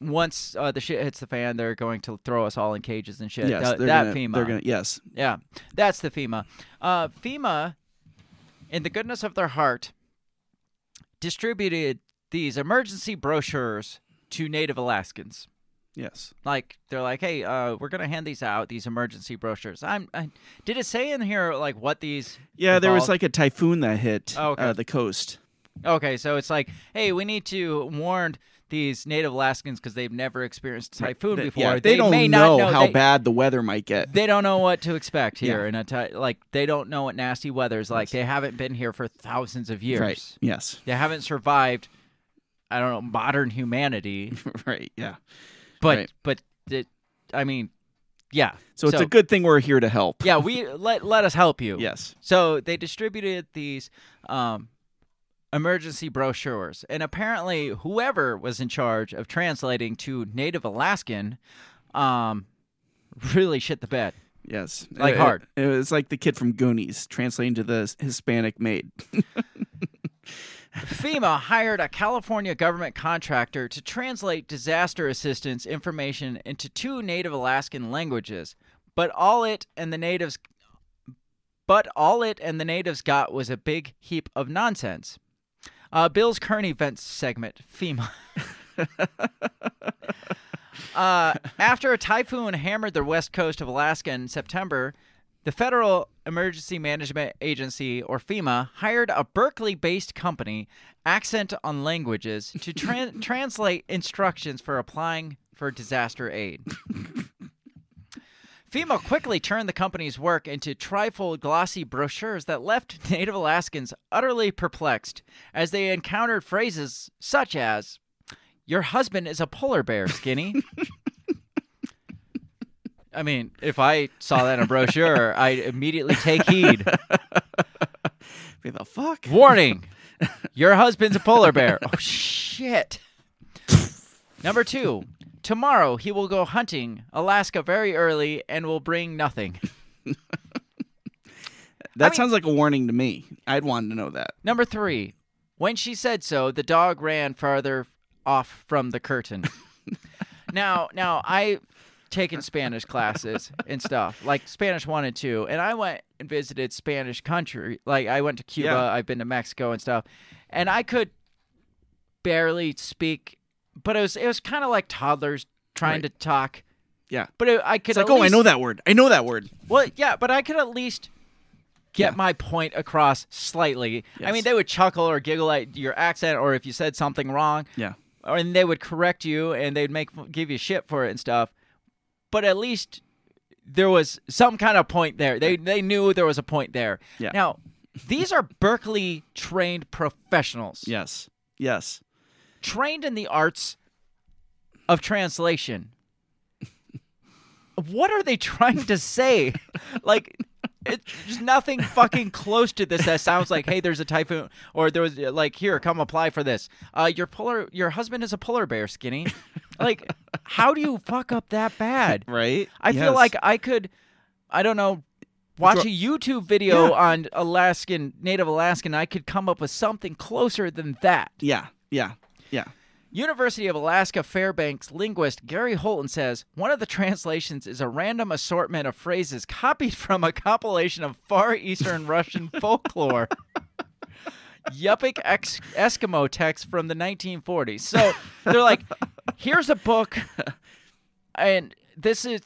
once uh, the shit hits the fan, they're going to throw us all in cages and shit. yes, that gonna, FEMA. They're gonna yes. Yeah, that's the FEMA. Uh, FEMA, in the goodness of their heart, distributed these emergency brochures to Native Alaskans. Yes. Like they're like, hey, uh, we're gonna hand these out, these emergency brochures. I'm. I, did it say in here like what these? Yeah, there was like a typhoon that hit Oh, okay. uh, the coast. Okay, so it's like, hey, we need to warn these Native Alaskans because they've never experienced typhoon before. Yeah, they, don't may know, not know how they, bad the weather might get. They don't know what to expect here Yeah. in a ty- like they don't know what nasty weather is like. They haven't been here for thousands of years. Right. Yes. They haven't survived. I don't know modern humanity, right. Yeah. but Right. but it, I mean, yeah. So it's a good thing we're here to help. Yeah, we let let us help you. Yes. So they distributed these um, emergency brochures, and apparently, whoever was in charge of translating to Native Alaskan, um, really shit the bed. Yes. Like It- hard. It, was like the kid from Goonies translating to the Hispanic maid. FEMA hired a California government contractor to translate disaster assistance information into two Native Alaskan languages, but all it and the natives but all it and the natives got was a big heap of nonsense. Uh, Bill's current events segment, FEMA. uh, after a typhoon hammered the west coast of Alaska in September, the Federal Emergency Management Agency, or FEMA, hired a Berkeley based company, Accent on Languages, to tran- translate instructions for applying for disaster aid. FEMA quickly turned the company's work into trifold glossy brochures that left Native Alaskans utterly perplexed as they encountered phrases such as, Your husband is a polar bear, Skinny. I mean, if I saw that in a brochure, I'd immediately take heed. What the fuck? Warning Your husband's a polar bear. Oh, shit. Number two Tomorrow he will go hunting Alaska very early and will bring nothing. That mean- sounds like a warning to me. I'd want to know that. Number three, when she said so, the dog ran farther off from the curtain. now, now I taken Spanish classes and stuff, like Spanish one and two, and I went and visited Spanish country. Like I went to Cuba, Yeah. I've been to Mexico and stuff, and I could barely speak, but it was it was kind of like toddlers trying Right. to talk. Yeah. But it, I could It's like, at oh, I know that word. I know that word. well, yeah, but I could at least get Yeah. my point across slightly. I mean, they would chuckle or giggle at your accent, or if you said something wrong, Yeah. or and they would correct you and they'd make give you shit for it and stuff. But at least there was some kind of point there. They they knew there was a point there. Yeah. Now, these are Berkeley trained professionals, Yes. Yes. Trained in the arts of translation. what are they trying to say? like, it's there's nothing fucking close to this that sounds like, hey, there's a typhoon, or there was like, here, come apply for this. Uh, your polar, your husband is a polar bear, skinny. like, how do you fuck up that bad? Right? I feel like I could, I don't know, watch a YouTube video Yeah. on Alaskan, Native Alaskan. I could come up with something closer than that. Yeah. Yeah. Yeah. University of Alaska Fairbanks linguist Gary Holton says one of the translations is a random assortment of phrases copied from a compilation of Far Eastern Russian folklore. Yupik ex- Eskimo text from the 1940s. So they're like, here's a book, and this is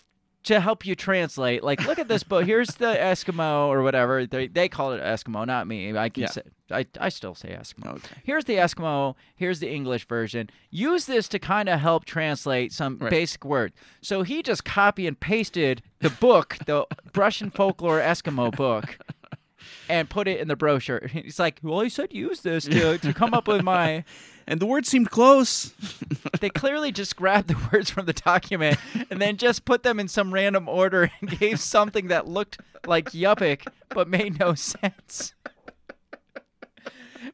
to help you translate. Like, look at this book. Here's the Eskimo or whatever. They, they call it Eskimo, not me. I can Yeah. say, I, I still say Eskimo. Oh, okay. Here's the Eskimo. Here's the English version. Use this to kind of help translate some Right. basic word. So he just copy and pasted the book, the Russian folklore Eskimo book, and put it in the brochure. He's like, "Well, he said use this to, to come up with my." And the words seemed close. They clearly just grabbed the words from the document and then just put them in some random order and gave something that looked like Yupik but made no sense.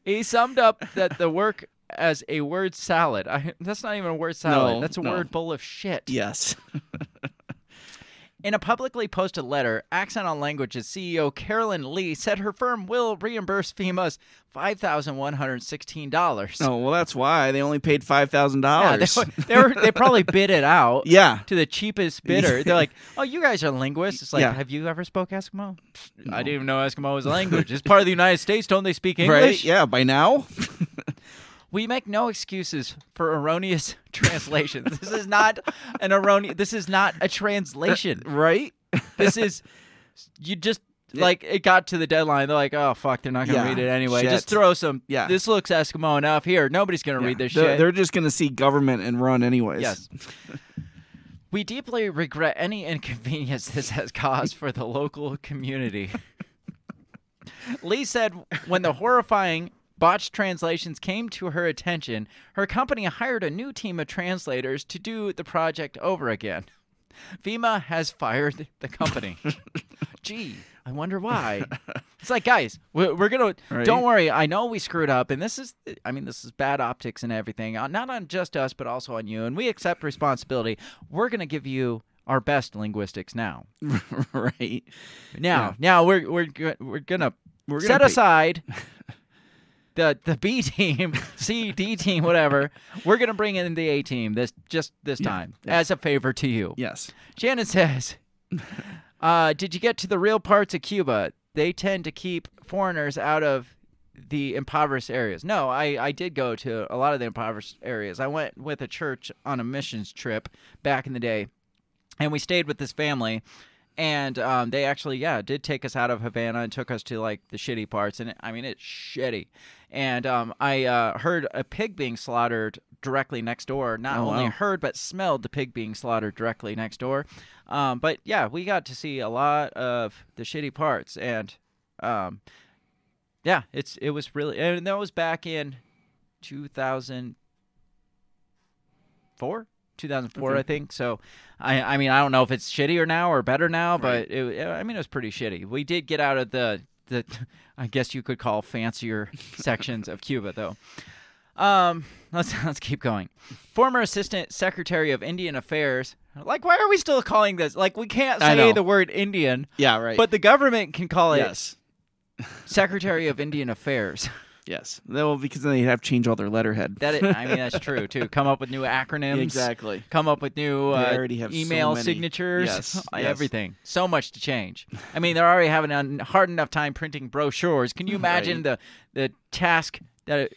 He summed up that the work as a word salad. I, that's not even a word salad. No, that's a no. word bowl of shit. yes. In a publicly posted letter, Accent on Language's CEO Carolyn Lee said her firm will reimburse FEMA's $5,116. Oh, well, that's why they only paid five thousand Yeah, they, they, were, they probably bid it out. Yeah. to the cheapest bidder. They're like, "Oh, you guys are linguists." It's like, Yeah. "Have you ever spoke Eskimo?" I didn't even know Eskimo was a language. It's part of the United States. Don't they speak English? Right? Yeah. By now. We make no excuses for erroneous translations. this is not an erroneous. This is not a translation. right? This is you just like it got to the deadline. They're like, oh fuck, they're not gonna Yeah, read it anyway. shit. Just throw some. Yeah. This looks Eskimo enough. Here, nobody's gonna read this they're, shit. They're just gonna see government and run anyways. Yes. We deeply regret any inconvenience this has caused for the local community. Lee said when the horrifying botched translations came to her attention, her company hired a new team of translators to do the project over again. FEMA has fired the company. Gee, I wonder why. It's like, guys, we're, we're gonna. Right. Don't worry. I know we screwed up, and this is. I mean, this is bad optics and everything. uh, Not on just us, but also on you. And we accept responsibility. We're gonna give you our best linguistics now. right. Now, now we're we're we're gonna We're set gonna pay- aside the the B team, C D team, whatever. We're gonna bring in the A team this just this time as a favor to you. Yes. Shannon says, uh, "Did you get to the real parts of Cuba? They tend to keep foreigners out of the impoverished areas." No, I I did go to a lot of the impoverished areas. I went with a church on a missions trip back in the day, and we stayed with this family. And um, they actually, yeah, did take us out of Havana and took us to like the shitty parts, and it, I mean it's shitty. And um, I uh, heard a pig being slaughtered directly next door. Not Oh, only wow. heard, but smelled the pig being slaughtered directly next door. Um, but yeah, we got to see a lot of the shitty parts, and um, yeah, it's it was really, and that was back in 2004, 2004, Okay. I think. So, I I mean, I don't know if it's shittier now or better now, Right. but it, I mean, it was pretty shitty. We did get out of the the, I guess you could call fancier sections of Cuba, though. Um, let's let's keep going. Former Assistant Secretary of Indian Affairs. Like, why are we still calling this? Like, we can't say the word Indian, Yeah. Right. but the government can call it yes. Secretary of Indian Affairs. Yes. Well, because then they'd have to change all their letterhead. That is, I mean, that's true too. Come up with new acronyms. exactly. Come up with new uh, already have email many. signatures. Yes, yes. Everything. So much to change. I mean, they're already having a hard enough time printing brochures. Can you imagine the the task that it,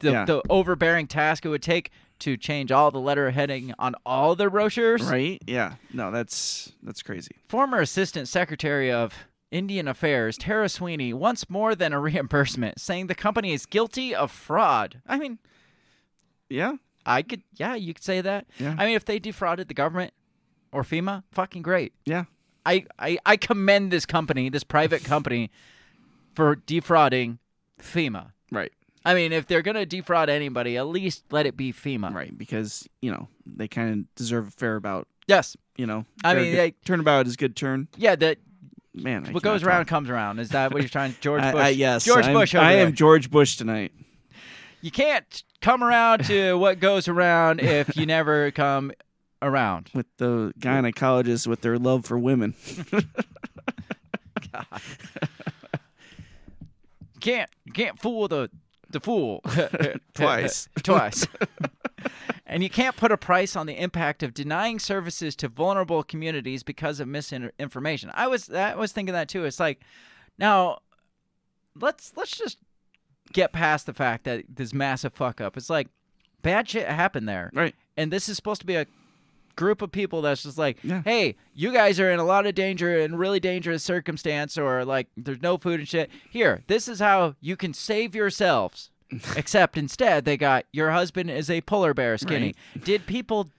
the Yeah. the overbearing task it would take to change all the letter heading on all their brochures? Right. Yeah. No, that's that's crazy. Former Assistant Secretary of Indian Affairs Tara Sweeney wants more than a reimbursement, saying the company is guilty of fraud. I mean, Yeah. I could, yeah, you could say that. Yeah. I mean, if they defrauded the government or FEMA, fucking great. Yeah. I, I, I commend this company, this private company, for defrauding FEMA. Right. I mean, if they're gonna defraud anybody, at least let it be FEMA. Right. Because you know they kind of deserve a fair about. Yes. You know. I mean, good- they- turnabout is good turn. Yeah. That Man. I what goes around talk. comes around. Is that what you're trying? George Bush. I- yes. George I'm- Bush. I am George Bush tonight. You can't come around to what goes around if you never come around. with the gynecologists with their love for women. You can't can't fool the the fool Twice. twice. and you can't put a price on the impact of denying services to vulnerable communities because of misinformation. I was I was thinking that too. It's like now let's let's just get past the fact that this massive fuck up. It's like bad shit happened there. Right. And this is supposed to be a group of people that's just like, Yeah. hey, you guys are in a lot of danger and really dangerous circumstance, or like there's no food and shit. Here, this is how you can save yourselves. Except instead, they got your husband is a polar bear skinny. Did people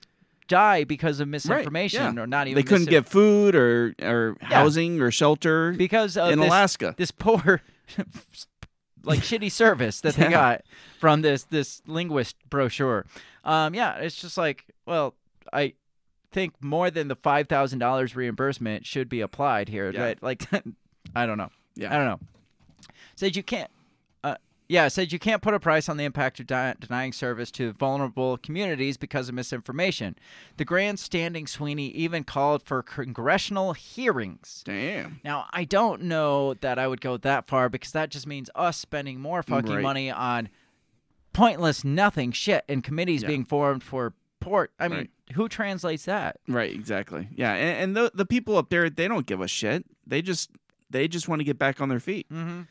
die because of misinformation yeah. or not even? They couldn't get food or or housing or shelter because of in this, Alaska. This poor, like shitty service that they Yeah. got from this this linguist brochure. Um, yeah, it's just like, well, I think more than the five thousand dollars reimbursement should be applied here. Yeah. Right? Like, I don't know. Yeah. I don't know. Said you can't. Uh, yeah, said you can't put a price on the impact of di- denying service to vulnerable communities because of misinformation. The grandstanding Sweeney even called for congressional hearings. Damn. Now, I don't know that I would go that far because that just means us spending more fucking Right. money on pointless nothing shit and committees Yeah. being formed for port. I mean, Right. Who translates that? Right. Exactly. Yeah. And, and the the people up there, they don't give a shit. They just they just want to get back on their feet. Mm-hmm.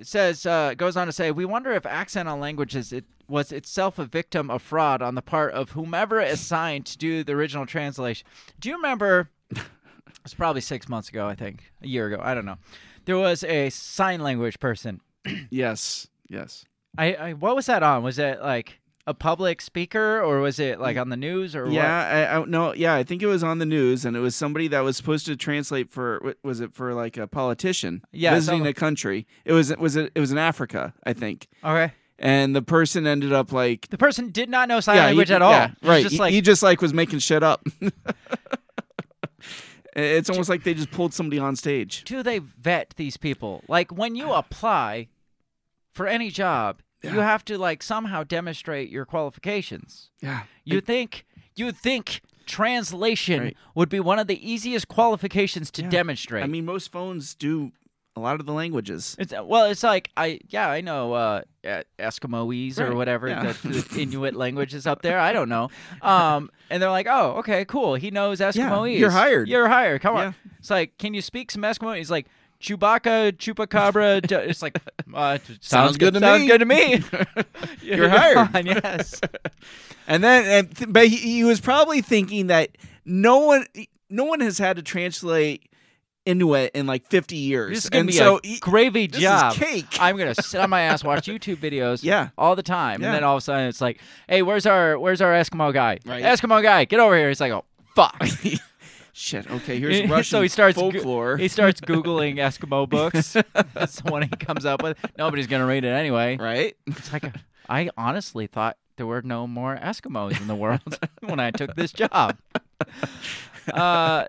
it says uh, goes on to say, we wonder if accent on languages it was itself a victim of fraud on the part of whomever assigned to do the original translation. Do you remember? It's probably six months ago, I think, a year ago. I don't know. There was a sign language person. Yes. Yes. I, I what was that on? Was it like a public speaker or was it like on the news or what? Yeah, I, I no, yeah, I think it was on the news, and it was somebody that was supposed to translate for. Was it for like a politician Yeah, visiting a country? It was it was it it was in Africa, I think, Okay. and the person ended up like The person did not know sign yeah, language he, at all. yeah, right. Just he, like he just like was making shit up. it's almost like they just pulled somebody on stage. do they vet these people? Like when you apply for any job, you have to like somehow demonstrate your qualifications. Yeah, You think you think translation Right. would be one of the easiest qualifications to Yeah. demonstrate. I mean, most phones do a lot of the languages. it's well, it's like I yeah I know uh, uh, Eskimoese or whatever yeah. the, the Inuit language is up there. I don't know. Um, and they're like, oh, okay, cool. He knows Eskimoese. you're hired. You're hired. Come on. Yeah. It's like, can you speak some Eskimo? He's like. Chewbacca, Chupacabra. it's like uh, sounds, good to me. sounds me. good to me. You're hired. on, yes. And then, and th- but he, he was probably thinking that no one, no one has had to translate Inuit in like 50 years. This is gonna and be so a gravy job. cake. I'm gonna sit on my ass, watch YouTube videos, Yeah. all the time, Yeah. and then all of a sudden it's like, hey, where's our where's our Eskimo guy? Right. Eskimo guy, get over here. He's like, oh fuck. Shit. Okay, here's Russian so he starts go- folklore. he starts googling Eskimo books. That's the one he comes up with. Nobody's gonna read it anyway. right? It's like I honestly thought there were no more Eskimos in the world when I took this job. Uh,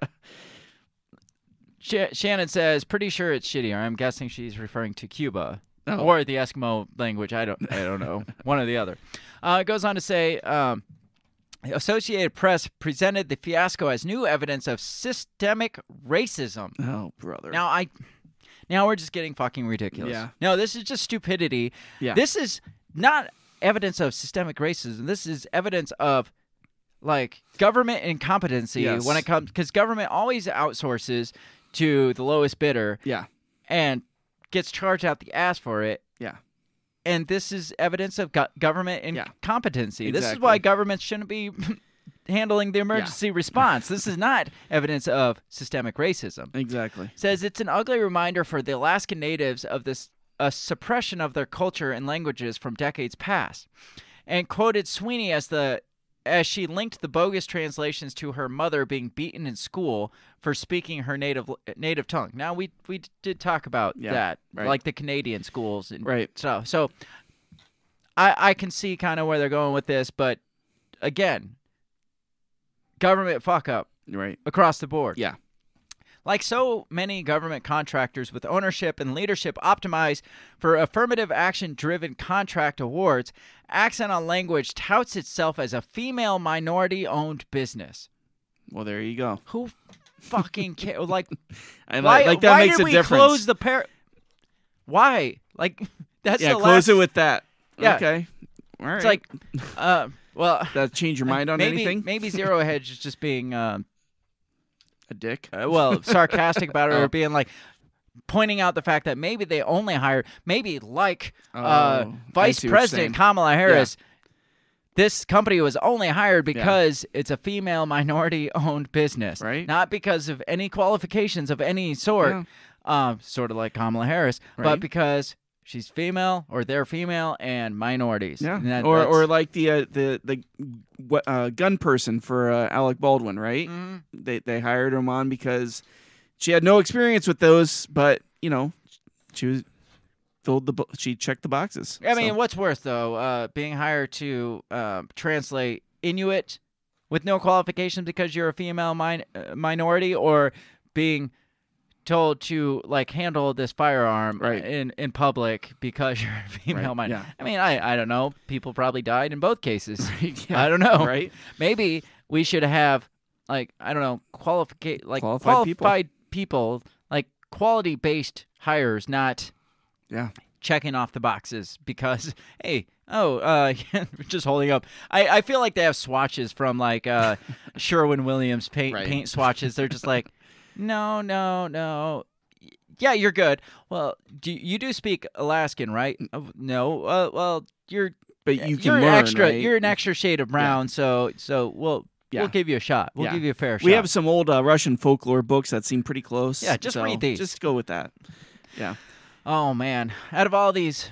Sh- Shannon says, "Pretty sure it's shittier." I'm guessing she's referring to Cuba Oh. or the Eskimo language. I don't. I don't know. One or the other. Uh, it goes on to say. Um, Associated Press presented the fiasco as new evidence of systemic racism. Oh, brother. Now I now we're just getting fucking ridiculous. Yeah. No, this is just stupidity. Yeah. This is not evidence of systemic racism. This is evidence of like government incompetency Yes. when it comes because government always outsources to the lowest bidder yeah. and gets charged out the ass for it. Yeah. And this is evidence of go- government Yeah. incompetency. This is why governments shouldn't be handling the emergency response. This is not evidence of systemic racism Exactly. says it's an ugly reminder for the Alaskan natives of this a suppression of their culture and languages from decades past, and quoted Sweeney as the as she linked the bogus translations to her mother being beaten in school for speaking her native native tongue. Now we we did talk about Yeah, that, right. like the Canadian schools and Right. stuff. So I I can see kind of where they're going with this, but again, government fuck up Right. across the board. Yeah. Like so many government contractors with ownership and leadership optimized for affirmative action driven contract awards, Accent on Language touts itself as a female minority owned business. Well, there you go. Who fucking care? Like, I why, like, that why makes did a we difference. close the pair? Why? Like, that's yeah, the close last. it with that. Yeah. Okay. All right. It's like, uh, well, that change your mind on maybe anything? maybe Zero Hedge is just being um, A dick. uh, well sarcastic about it or Oh. being like pointing out the fact that maybe they only hired maybe like uh, Oh, vice see what you're president kamala harris this company was only hired Yeah. because it's a female minority owned business Right. not because of any qualifications of any sort Yeah. um, sort of like kamala harris but because she's female or they're female and minorities Yeah. And that- or that's- or like the uh, the the uh, gun person for uh, Alec Baldwin, right? Mhm. They they hired him on because she had no experience with those, but you know, she was filled the bo- she checked the boxes. I mean, So, what's worse though, uh, being hired to um, translate Inuit with no qualifications because you're a female min- uh, minority, or being told to like handle this firearm Right. in in public because you're a female Right, minority. yeah. I mean, I I don't know. People probably died in both cases. yeah, I don't know. right? Maybe we should have like I don't know qualifica- like Qualified people. people, like quality based hires, not Yeah. checking off the boxes because hey oh uh just holding up i i feel like they have swatches from like uh sherwin williams paint Right. paint swatches they're just like no no no yeah, you're good. Well, do you do speak Alaskan, right? Oh, no. Uh, well, you're But you can are learn, extra. right? You're an extra shade of brown, so so we'll Yeah. we'll give you a shot. We'll Yeah. give you a fair shot. We have some old uh, Russian folklore books that seem pretty close. Yeah, just so read these. Just go with that. Yeah. Oh man, out of all these,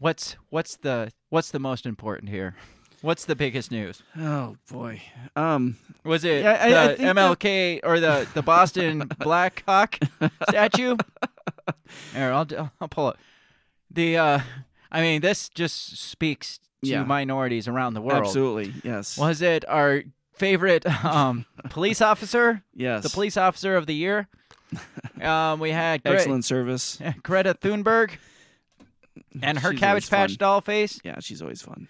what's what's the what's the most important here? What's the biggest news? Oh boy. Um. Was it Yeah, I- the MLK or the the Boston Black Hawk statue? Here, I'll I'll pull it. The uh, I mean, this just speaks to Yeah. minorities around the world. Absolutely. Yes. Was it our favorite um, police officer? Yes. The police officer of the year. Um, we had Gre- Excellent service. Greta Thunberg and her She's Cabbage Patch fun. doll face. Yeah, she's always fun.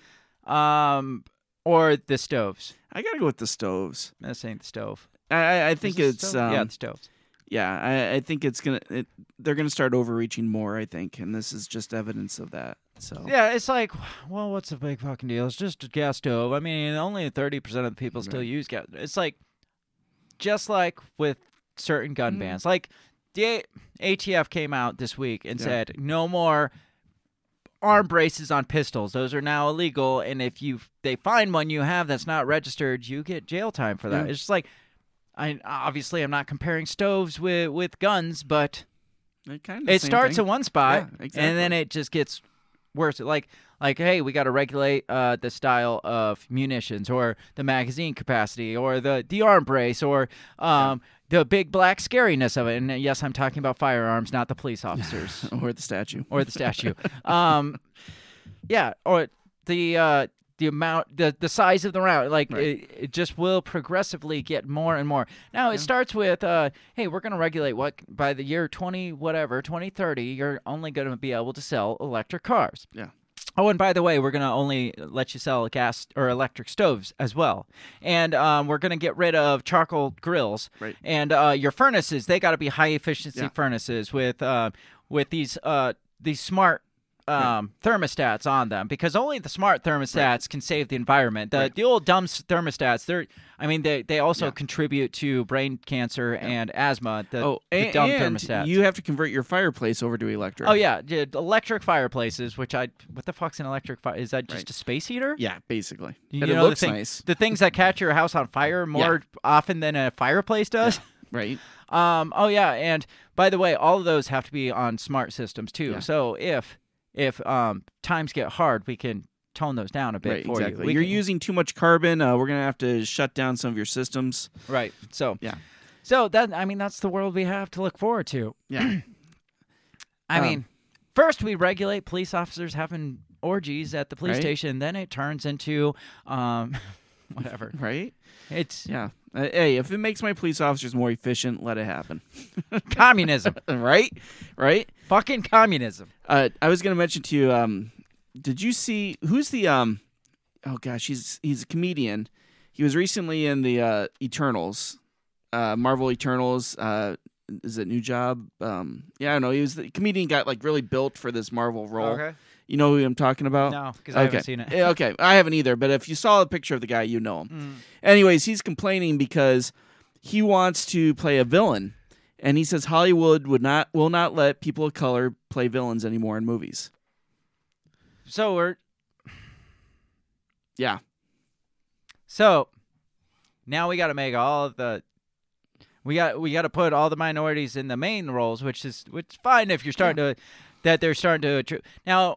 Um, or the stoves. I gotta go with the stoves. This ain't the stove. I I, think it's um, yeah, the stoves. yeah. I, I think it's gonna. It, they're gonna start overreaching more. I think, and this is just evidence of that. So Yeah, it's like, well, what's the big fucking deal? It's just a gas stove. I mean, only thirty percent of the people still use gas. It's like, just like with certain gun Mm. bans. Like the A- ATF came out this week and Yeah. said no more arm braces on pistols. Those are now illegal, and if you they find one you have that's not registered, you get jail time for that. Yeah. It's just like, I obviously I'm not comparing stoves with with guns, but it kind of it starts in one spot Yeah, and then it just gets worse like like hey we got to regulate uh, the style of munitions or the magazine capacity or the the arm brace or um, the big black scariness of it. And uh, yes i'm talking about firearms not the police officers. Or the statue. or the statue. Um, yeah or the uh, the amount the the size of the round like Right. it, it just will progressively get more and more. Now it starts with uh hey we're going to regulate what by the year 20 whatever 2030 you're only going to be able to sell electric cars. Yeah. Oh, and by the way, we're going to only let you sell gas or electric stoves as well. And um, we're going to get rid of charcoal grills. Right. And uh, your furnaces, they got to be high efficiency Yeah. furnaces with uh, with these uh, these smart um, thermostats on them because only the smart thermostats can save the environment. The Right. the old dumb thermostats, they're I mean they they also Yeah. contribute to brain cancer and asthma. The, Oh, the and, dumb and thermostats. you have to convert your fireplace over to electric. Oh yeah, yeah, electric fireplaces. Which I what the fuck's an electric fire? Is that just Right. a space heater? Yeah, basically. You and know it the looks thing- nice, The things that catch your house on fire more often than a fireplace does. right? Um. Oh yeah, and by the way, all of those have to be on smart systems too. Yeah. So if if um times get hard, we can tone those down a bit Right, for exactly. you. We You're can- using too much carbon. Uh, we're gonna have to shut down some of your systems. right. So Yeah. So that I mean that's the world we have to look forward to. Yeah, I Um, mean, first we regulate police officers having orgies at the police Right. station, then it turns into um whatever. right. It's Yeah. Uh, hey, if it makes my police officers more efficient, let it happen. communism. right? Right? Fucking communism. Uh, I was gonna mention to you. Um, did you see who's the um? Oh gosh, he's he's a comedian. He was recently in the uh, Eternals, uh, Marvel Eternals. Uh, is it new job? Um, yeah, I don't know. He was the comedian got like really built for this Marvel role. You know who I'm talking about? No, because I okay. haven't seen it. Okay, I haven't either. But if you saw a picture of the guy, you know him. Mm. Anyways, he's complaining because he wants to play a villain, and he says Hollywood would not will not let people of color play villains anymore in movies. So we're Yeah, so now we got to make all of the we got we got to put all the minorities in the main roles, which is which is fine if you're starting to that they're starting to now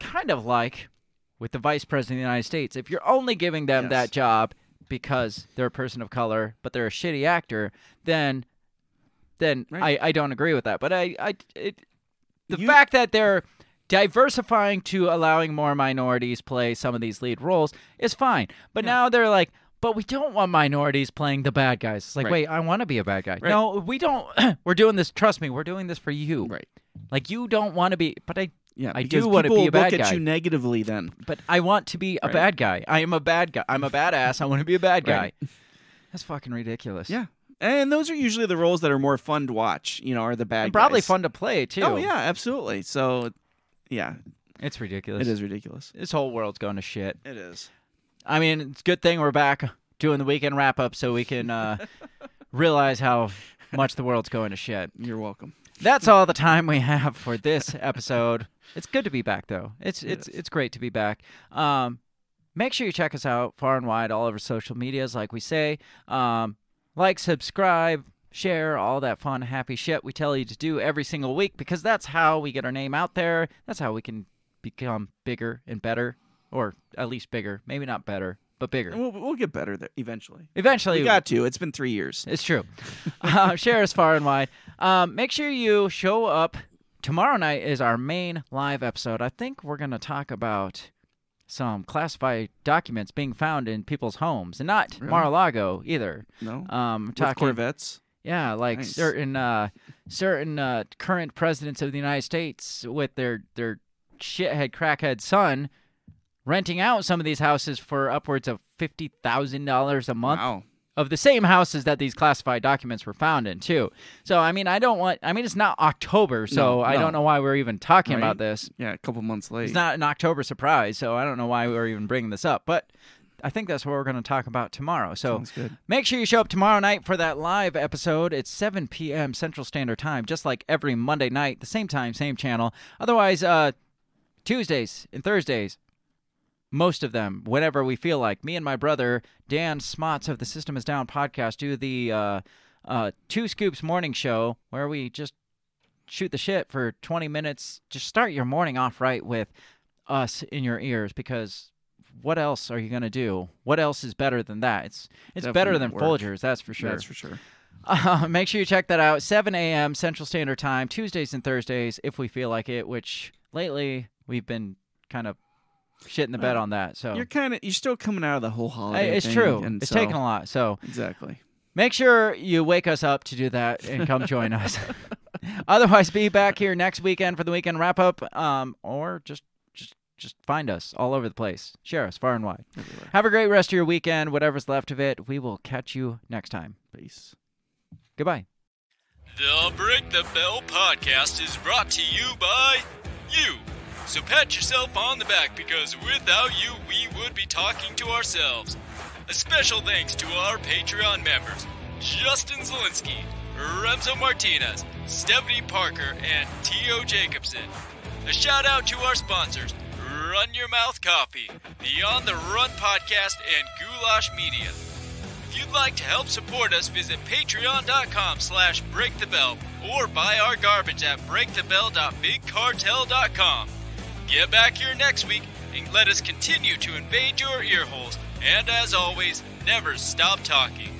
kind of like with the vice president of the United States. If you're only giving them Yes. that job because they're a person of color, but they're a shitty actor, then then Right. I, I don't agree with that. But I I it, the You- fact that they're diversifying to allowing more minorities play some of these lead roles is fine. But now they're like, but we don't want minorities playing the bad guys. It's like, Right. wait, I want to be a bad guy. Right. No, we don't. we're doing this. Trust me, we're doing this for you. right. Like you don't want to be, but I, Yeah, I do want to be a bad look at you negatively. Then but I want to be a Right. bad guy. I am a bad guy. I'm a badass. I want to be a bad guy. Right. That's fucking ridiculous. yeah, and those are usually the roles that are more fun to watch. You know, are the bad and probably guys. fun to play too. Oh yeah, absolutely. So, yeah, it's ridiculous. it is ridiculous. This whole world's going to shit. It is. I mean, it's a good thing we're back doing the weekend wrap up so we can uh, realize how much the world's going to shit. You're welcome. That's all the time we have for this episode. It's good to be back, though. It's it's it's great to be back. Um, make sure you check us out far and wide, all over social medias, like we say. Um, like, subscribe, share, all that fun, happy shit we tell you to do every single week because that's how we get our name out there. That's how we can become bigger and better, or at least bigger. Maybe not better, but bigger. We'll, we'll get better there eventually. Eventually, We got to. It's been three years. it's true. uh, share us far and wide. Um, make sure you show up. Tomorrow night is our main live episode. I think we're going to talk about some classified documents being found in people's homes, and not Really? Mar-a-Lago either. No. Um, With Corvettes. yeah, like Nice. certain uh, certain uh, current presidents of the United States with their their shithead crackhead son renting out some of these houses for upwards of fifty thousand dollars a month Wow. Of the same houses that these classified documents were found in too. So I mean, I don't want. I mean, it's not October, so No, I no. don't know why we're even talking Right? about this. Yeah, a couple months late. It's not an October surprise, so I don't know why we're even bringing this up. But I think that's what we're going to talk about tomorrow. So make sure you show up tomorrow night for that live episode. It's 7 p.m. Central Standard Time, just like every Monday night, the same time, same channel. Otherwise, uh, Tuesdays and Thursdays, most of them, whenever we feel like. Me and my brother, Dan Smots of the System is Down podcast, do the uh, uh, Two Scoops morning show where we just shoot the shit for 20 minutes. Just start your morning off right with us in your ears because what else are you going to do? What else is better than that? It's it's Definitely better than work. Folgers, that's for sure. That's for sure. Uh, make sure you check that out. 7 a.m. Central Standard Time, Tuesdays and Thursdays, if we feel like it. Which lately we've been kind of shitting the bed Well, on that. So You're kind of you're still coming out of the whole holiday. Hey, it's thing, true. And It's so, taken a lot. So Exactly. make sure you wake us up to do that and come join us. Otherwise, be back here next weekend for the weekend wrap up, um, or just just just find us all over the place. Share us far and wide. Everywhere. Have a great rest of your weekend, whatever's left of it. We will catch you next time. Peace. Goodbye. The Break the Bell podcast is brought to you by you. So pat yourself on the back because without you, we would be talking to ourselves. A special thanks to our Patreon members Justin Zielinski, Remzo Martinez, Stephanie Parker, and T.O. Jacobson. A shout out to our sponsors Run Your Mouth Coffee, the On the Run podcast, and Goulash Media. If you'd like to help support us, visit patreon.com slash breakthebell or buy our garbage at breakthebell.bigcartel.com. Get back here next week and let us continue to invade your earholes. And as always, never stop talking.